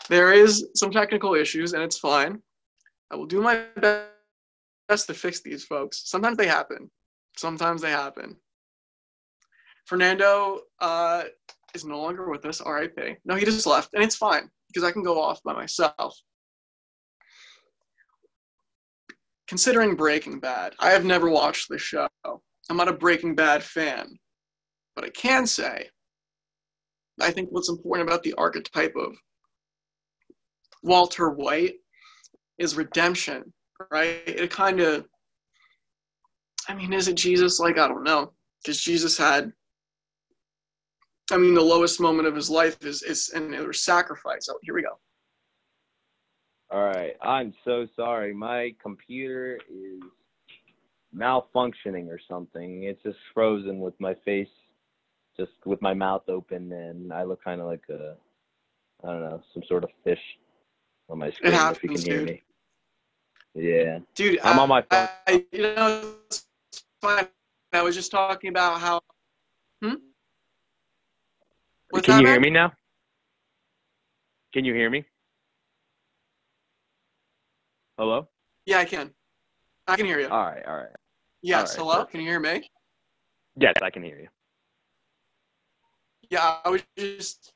[SPEAKER 1] There is some technical issues and it's fine. I will do my best to fix these folks. Sometimes they happen. Sometimes they happen. Fernando uh, is no longer with us. Rip no he just left and it's fine because I can go off by myself. Considering Breaking Bad, I have never watched the show. I'm not a Breaking Bad fan. But I can say, I think what's important about the archetype of Walter White is redemption, right? It kind of, I mean, is it Jesus? Like, I don't know. Because Jesus had I mean, the lowest moment of his life is is and it was sacrifice. Oh, here we go.
[SPEAKER 3] All right, I'm so sorry. My computer is malfunctioning or something. It's just frozen with my face, just with my mouth open, and I look kind of like a, I don't know, some sort of fish on my screen.
[SPEAKER 1] It happens, if you can hear
[SPEAKER 3] dude. me. Yeah,
[SPEAKER 1] dude.
[SPEAKER 3] I'm
[SPEAKER 1] I,
[SPEAKER 3] on my phone.
[SPEAKER 1] I, you know, it's fine. I was just talking about how.
[SPEAKER 3] What's Can you hear me now? Can you hear me? Hello?
[SPEAKER 1] Yeah, I can. I can hear you.
[SPEAKER 3] All right, all right.
[SPEAKER 1] Yes, all right, hello? Can you hear me?
[SPEAKER 3] Yes, I can hear you.
[SPEAKER 1] Yeah, I was just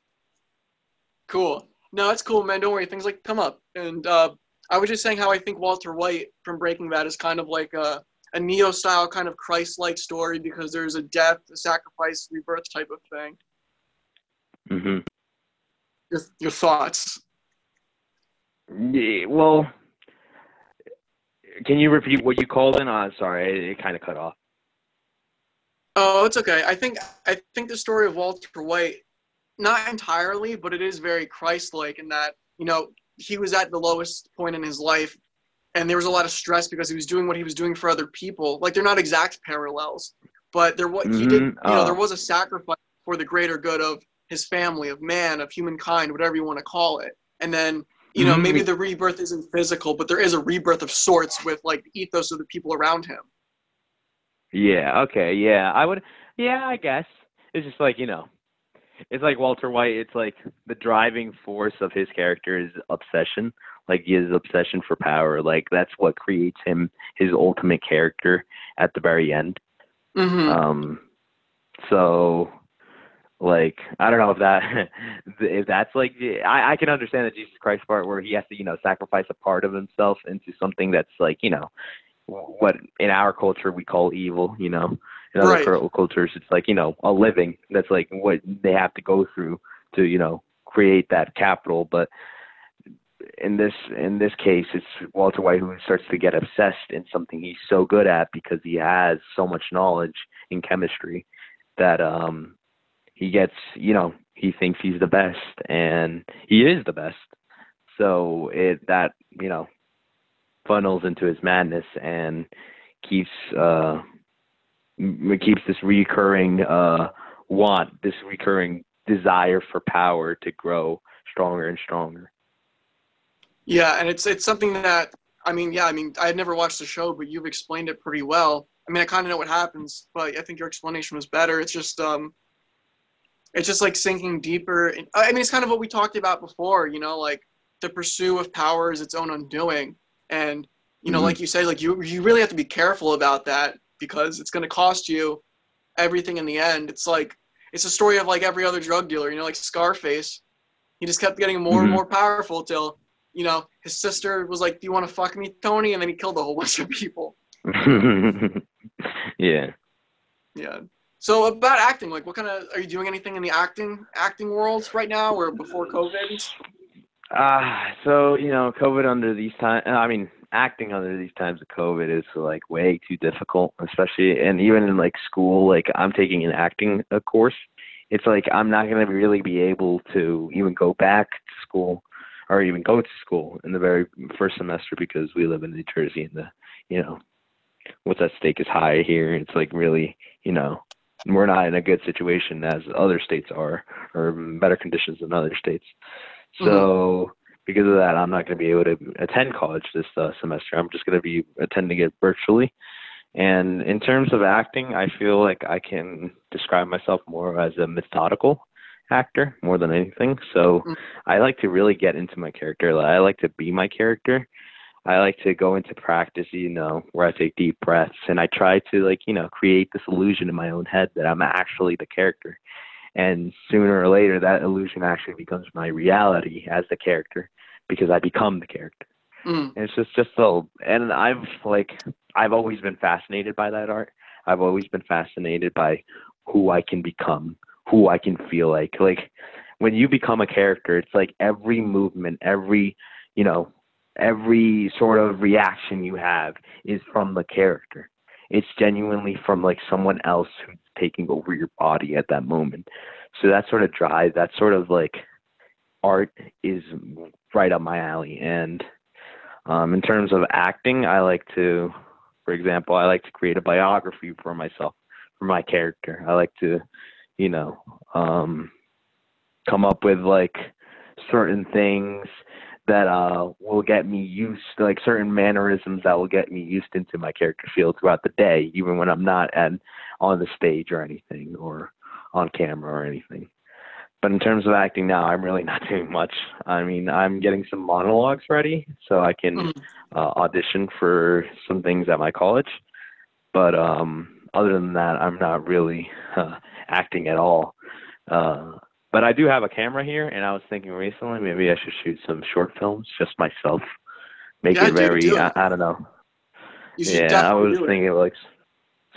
[SPEAKER 1] cool. No, it's cool, man. Don't worry. Things like come up. And uh, I was just saying how I think Walter White from Breaking Bad is kind of like a, a Neo style kind of Christ like story because there's a death, a sacrifice, rebirth type of thing.
[SPEAKER 3] Mm-hmm.
[SPEAKER 1] Your, your thoughts?
[SPEAKER 3] Yeah, well, can you repeat what you called in? Uh, sorry, it, it kind of cut off.
[SPEAKER 1] Oh, it's okay. I think I think the story of Walter White, not entirely, but it is very Christ-like in that you know he was at the lowest point in his life, and there was a lot of stress because he was doing what he was doing for other people. Like they're not exact parallels, but there what mm-hmm. he did. You know, there oh. was a sacrifice for the greater good of his family, of man, of humankind, whatever you want to call it. And then you know, mm-hmm. maybe the rebirth isn't physical, but there is a rebirth of sorts with like the ethos of the people around him.
[SPEAKER 2] Yeah. Okay. Yeah. I would. Yeah. I guess it's just like you know, it's like Walter White. It's like the driving force of his character is obsession, like his obsession for power. Like that's what creates him his ultimate character at the very end.
[SPEAKER 1] Mm-hmm.
[SPEAKER 2] Um. So like I don't know if that if that's like I, I can understand the Jesus Christ part where he has to you know sacrifice a part of himself into something that's like you know what in our culture we call evil you know in other right. cultures it's like you know a living that's like what they have to go through to you know create that capital but in this in this case it's Walter White who starts to get obsessed in something he's so good at because he has so much knowledge in chemistry that um he gets, you know, he thinks he's the best and he is the best. So it that, you know, funnels into his madness and keeps uh keeps this recurring uh want, this recurring desire for power to grow stronger and stronger.
[SPEAKER 1] Yeah, and it's it's something that I mean, yeah, I mean, I had never watched the show, but you've explained it pretty well. I mean, I kind of know what happens, but I think your explanation was better. It's just um it's just like sinking deeper. In, I mean, it's kind of what we talked about before. You know, like the pursuit of power is its own undoing, and you know, mm-hmm. like you say, like you you really have to be careful about that because it's going to cost you everything in the end. It's like it's a story of like every other drug dealer. You know, like Scarface. He just kept getting more mm-hmm. and more powerful till you know his sister was like, "Do you want to fuck me, Tony?" And then he killed a whole bunch of people.
[SPEAKER 2] yeah.
[SPEAKER 1] Yeah. So about acting, like what kind of are you doing anything in the acting acting world right now or before COVID?
[SPEAKER 2] Ah, uh, so you know, COVID under these times. I mean, acting under these times of COVID is like way too difficult, especially and even in like school. Like I'm taking an acting course. It's like I'm not gonna really be able to even go back to school or even go to school in the very first semester because we live in New Jersey and the you know what's at stake is high here. It's like really you know we're not in a good situation as other states are, or better conditions than other states. So mm-hmm. because of that, I'm not going to be able to attend college this uh, semester. I'm just going to be attending it virtually. And in terms of acting, I feel like I can describe myself more as a methodical actor more than anything. So mm-hmm. I like to really get into my character. I like to be my character I like to go into practice, you know, where I take deep breaths and I try to like, you know, create this illusion in my own head that I'm actually the character. And sooner or later that illusion actually becomes my reality as the character because I become the character.
[SPEAKER 1] Mm.
[SPEAKER 2] And it's just just so and I've like I've always been fascinated by that art. I've always been fascinated by who I can become, who I can feel like. Like when you become a character, it's like every movement, every, you know, every sort of reaction you have is from the character. It's genuinely from like someone else who's taking over your body at that moment. So that sort of drive, that sort of like art is right up my alley. And um, in terms of acting, I like to, for example, I like to create a biography for myself, for my character. I like to, you know, um, come up with like certain things that uh will get me used like certain mannerisms that will get me used into my character field throughout the day even when i'm not at on the stage or anything or on camera or anything. But in terms of acting now i'm really not doing much. I mean i'm getting some monologues ready so i can mm. uh, audition for some things at my college. But um other than that i'm not really uh, acting at all. Uh but I do have a camera here, and I was thinking recently maybe I should shoot some short films just myself. Make yeah, it very do I, I, don't know. yeah, I was thinking like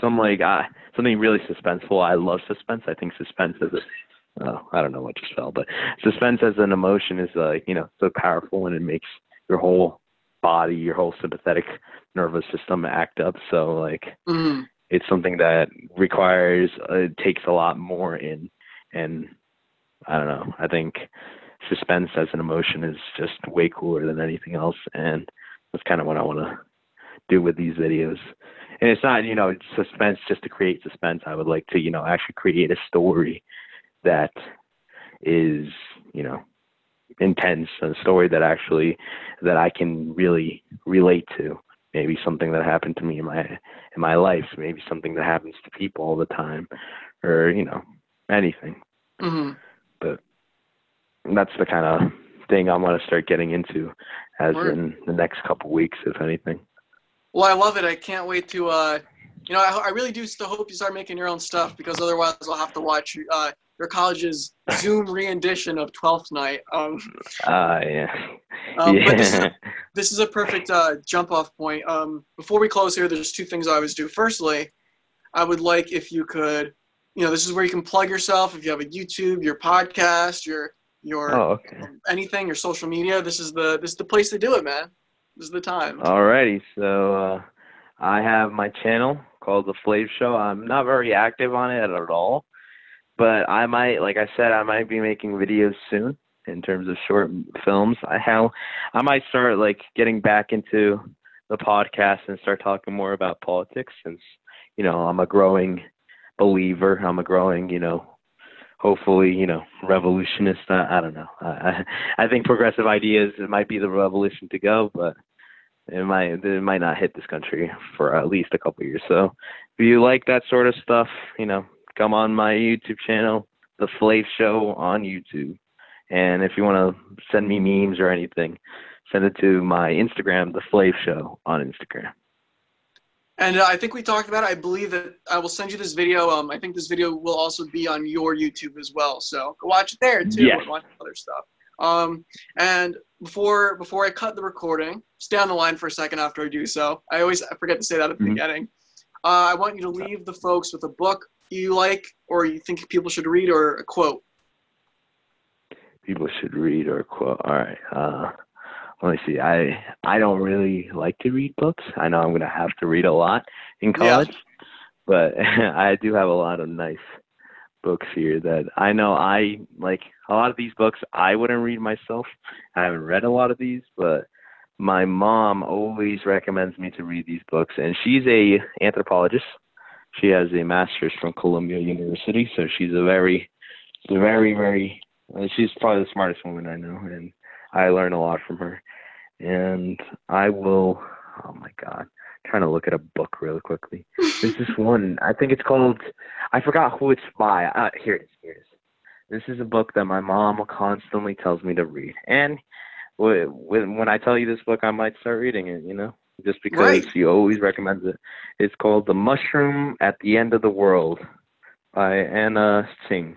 [SPEAKER 2] some like uh, something really suspenseful. I love suspense. I think suspense is a uh, I don't know what just fell, but suspense as an emotion is like you know so powerful and it makes your whole body, your whole sympathetic nervous system act up. So like
[SPEAKER 1] mm-hmm.
[SPEAKER 2] it's something that requires uh, it takes a lot more in and I don't know. I think suspense as an emotion is just way cooler than anything else. And That's kind of what I want to do with these videos. And it's not, you know, suspense just to create suspense. I would like to, you know, actually create a story that is, you know, intense, a story that actually that I can really relate to. Maybe something that happened to me in my in my life, maybe something that happens to people all the time, or you know, anything.
[SPEAKER 1] Mm-hmm.
[SPEAKER 2] But that's the kind of thing I want to start getting into, as
[SPEAKER 1] Word.
[SPEAKER 2] in the next couple weeks, if anything.
[SPEAKER 1] Well, I love it. I can't wait to. Uh, you know, I, I really do still hope you start making your own stuff because otherwise I'll have to watch uh, your college's Zoom re-edition of Twelfth Night. Um,
[SPEAKER 2] Ah, yeah.
[SPEAKER 1] um,
[SPEAKER 2] yeah.
[SPEAKER 1] But this is, a, this is a perfect uh, jump-off point. Um, before we close here, there's two things I always do. Firstly, I would like if you could, you know, this is where you can plug yourself. If you have a YouTube, your podcast, your your
[SPEAKER 2] oh, okay.
[SPEAKER 1] anything, your social media. This is the this is the place to do it, man. This is the time.
[SPEAKER 2] Alrighty, so uh, I have my channel called The Flav Show. I'm not very active on it at all, but I might, like I said, I might be making videos soon in terms of short films. I how I might start like getting back into the podcast and start talking more about politics since you know I'm a growing believer. I'm a growing, you know, hopefully, you know, revolutionist. I, I don't know. I I think progressive ideas it might be the revolution to go, but it might it might not hit this country for at least a couple years. So if you like that sort of stuff, you know, come on my YouTube channel, The Flav Show on YouTube. And if you want to send me memes or anything, send it to my Instagram, The Flav Show on Instagram.
[SPEAKER 1] And uh, I think we talked about it. I believe that I will send you this video. Um, I think this video will also be on your YouTube as well. So go watch it there too.
[SPEAKER 2] Yes.
[SPEAKER 1] And watch other stuff. Um, and before before I cut the recording, stay on the line for a second after I do so. I always I forget to say that at the
[SPEAKER 2] Mhm.
[SPEAKER 1] beginning. Uh, I want you to leave the folks with a book you like or you think people should read or a quote.
[SPEAKER 2] People should read or quote. All right. Uh, let me see. I I don't really like to read books. I know I'm gonna have to read a lot in
[SPEAKER 1] Yeah.
[SPEAKER 2] college, but I do have a lot of nice books here that I know I like. A lot of these books I wouldn't read myself. I haven't read a lot of these, but my mom always recommends me to read these books, and she's a anthropologist. She has a master's from Columbia University, so she's a very, very, very. She's probably the smartest woman I know, and I learn a lot from her. And I will. Oh my God, trying to look at a book really quickly. There's this one. I think it's called. I forgot who it's by. Uh, here it is. Here it is. This is a book that my mom constantly tells me to read, and when when I tell you this book, I might start reading it. You know, just because
[SPEAKER 1] Right.
[SPEAKER 2] she always recommends it. It's called The Mushroom at the End of the World by Anna Tsing.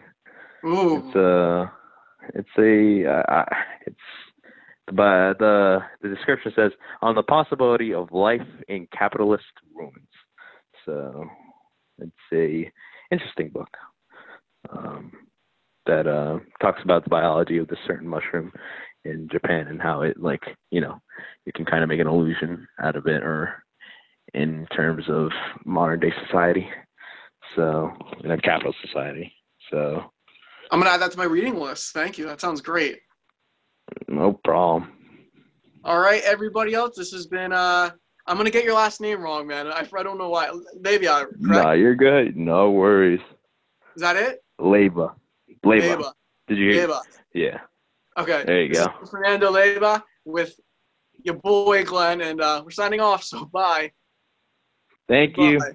[SPEAKER 1] Ooh.
[SPEAKER 2] It's a, it's a, uh, it's, but the the description says on the possibility of life in capitalist ruins. So it's a interesting book um, that uh, talks about the biology of this certain mushroom in Japan and how it like you know you can kind of make an illusion out of it or in terms of modern day society. So in a capitalist society. So
[SPEAKER 1] I'm gonna add that to my reading list. Thank you. That sounds great.
[SPEAKER 2] no problem.
[SPEAKER 1] All right, everybody else. This has been. Uh, I'm gonna get your last name wrong, man. I, I don't know why. Maybe I. Correct?
[SPEAKER 2] Nah, you're good. No worries.
[SPEAKER 1] Is that it?
[SPEAKER 2] Leba. Leba.
[SPEAKER 1] Leba.
[SPEAKER 2] Did you hear?
[SPEAKER 1] Leba.
[SPEAKER 2] Yeah.
[SPEAKER 1] Okay.
[SPEAKER 2] There you
[SPEAKER 1] This
[SPEAKER 2] go.
[SPEAKER 1] Fernando Leba with your boy Glenn, and uh, we're signing off. So bye.
[SPEAKER 2] Thank you.
[SPEAKER 1] Bye.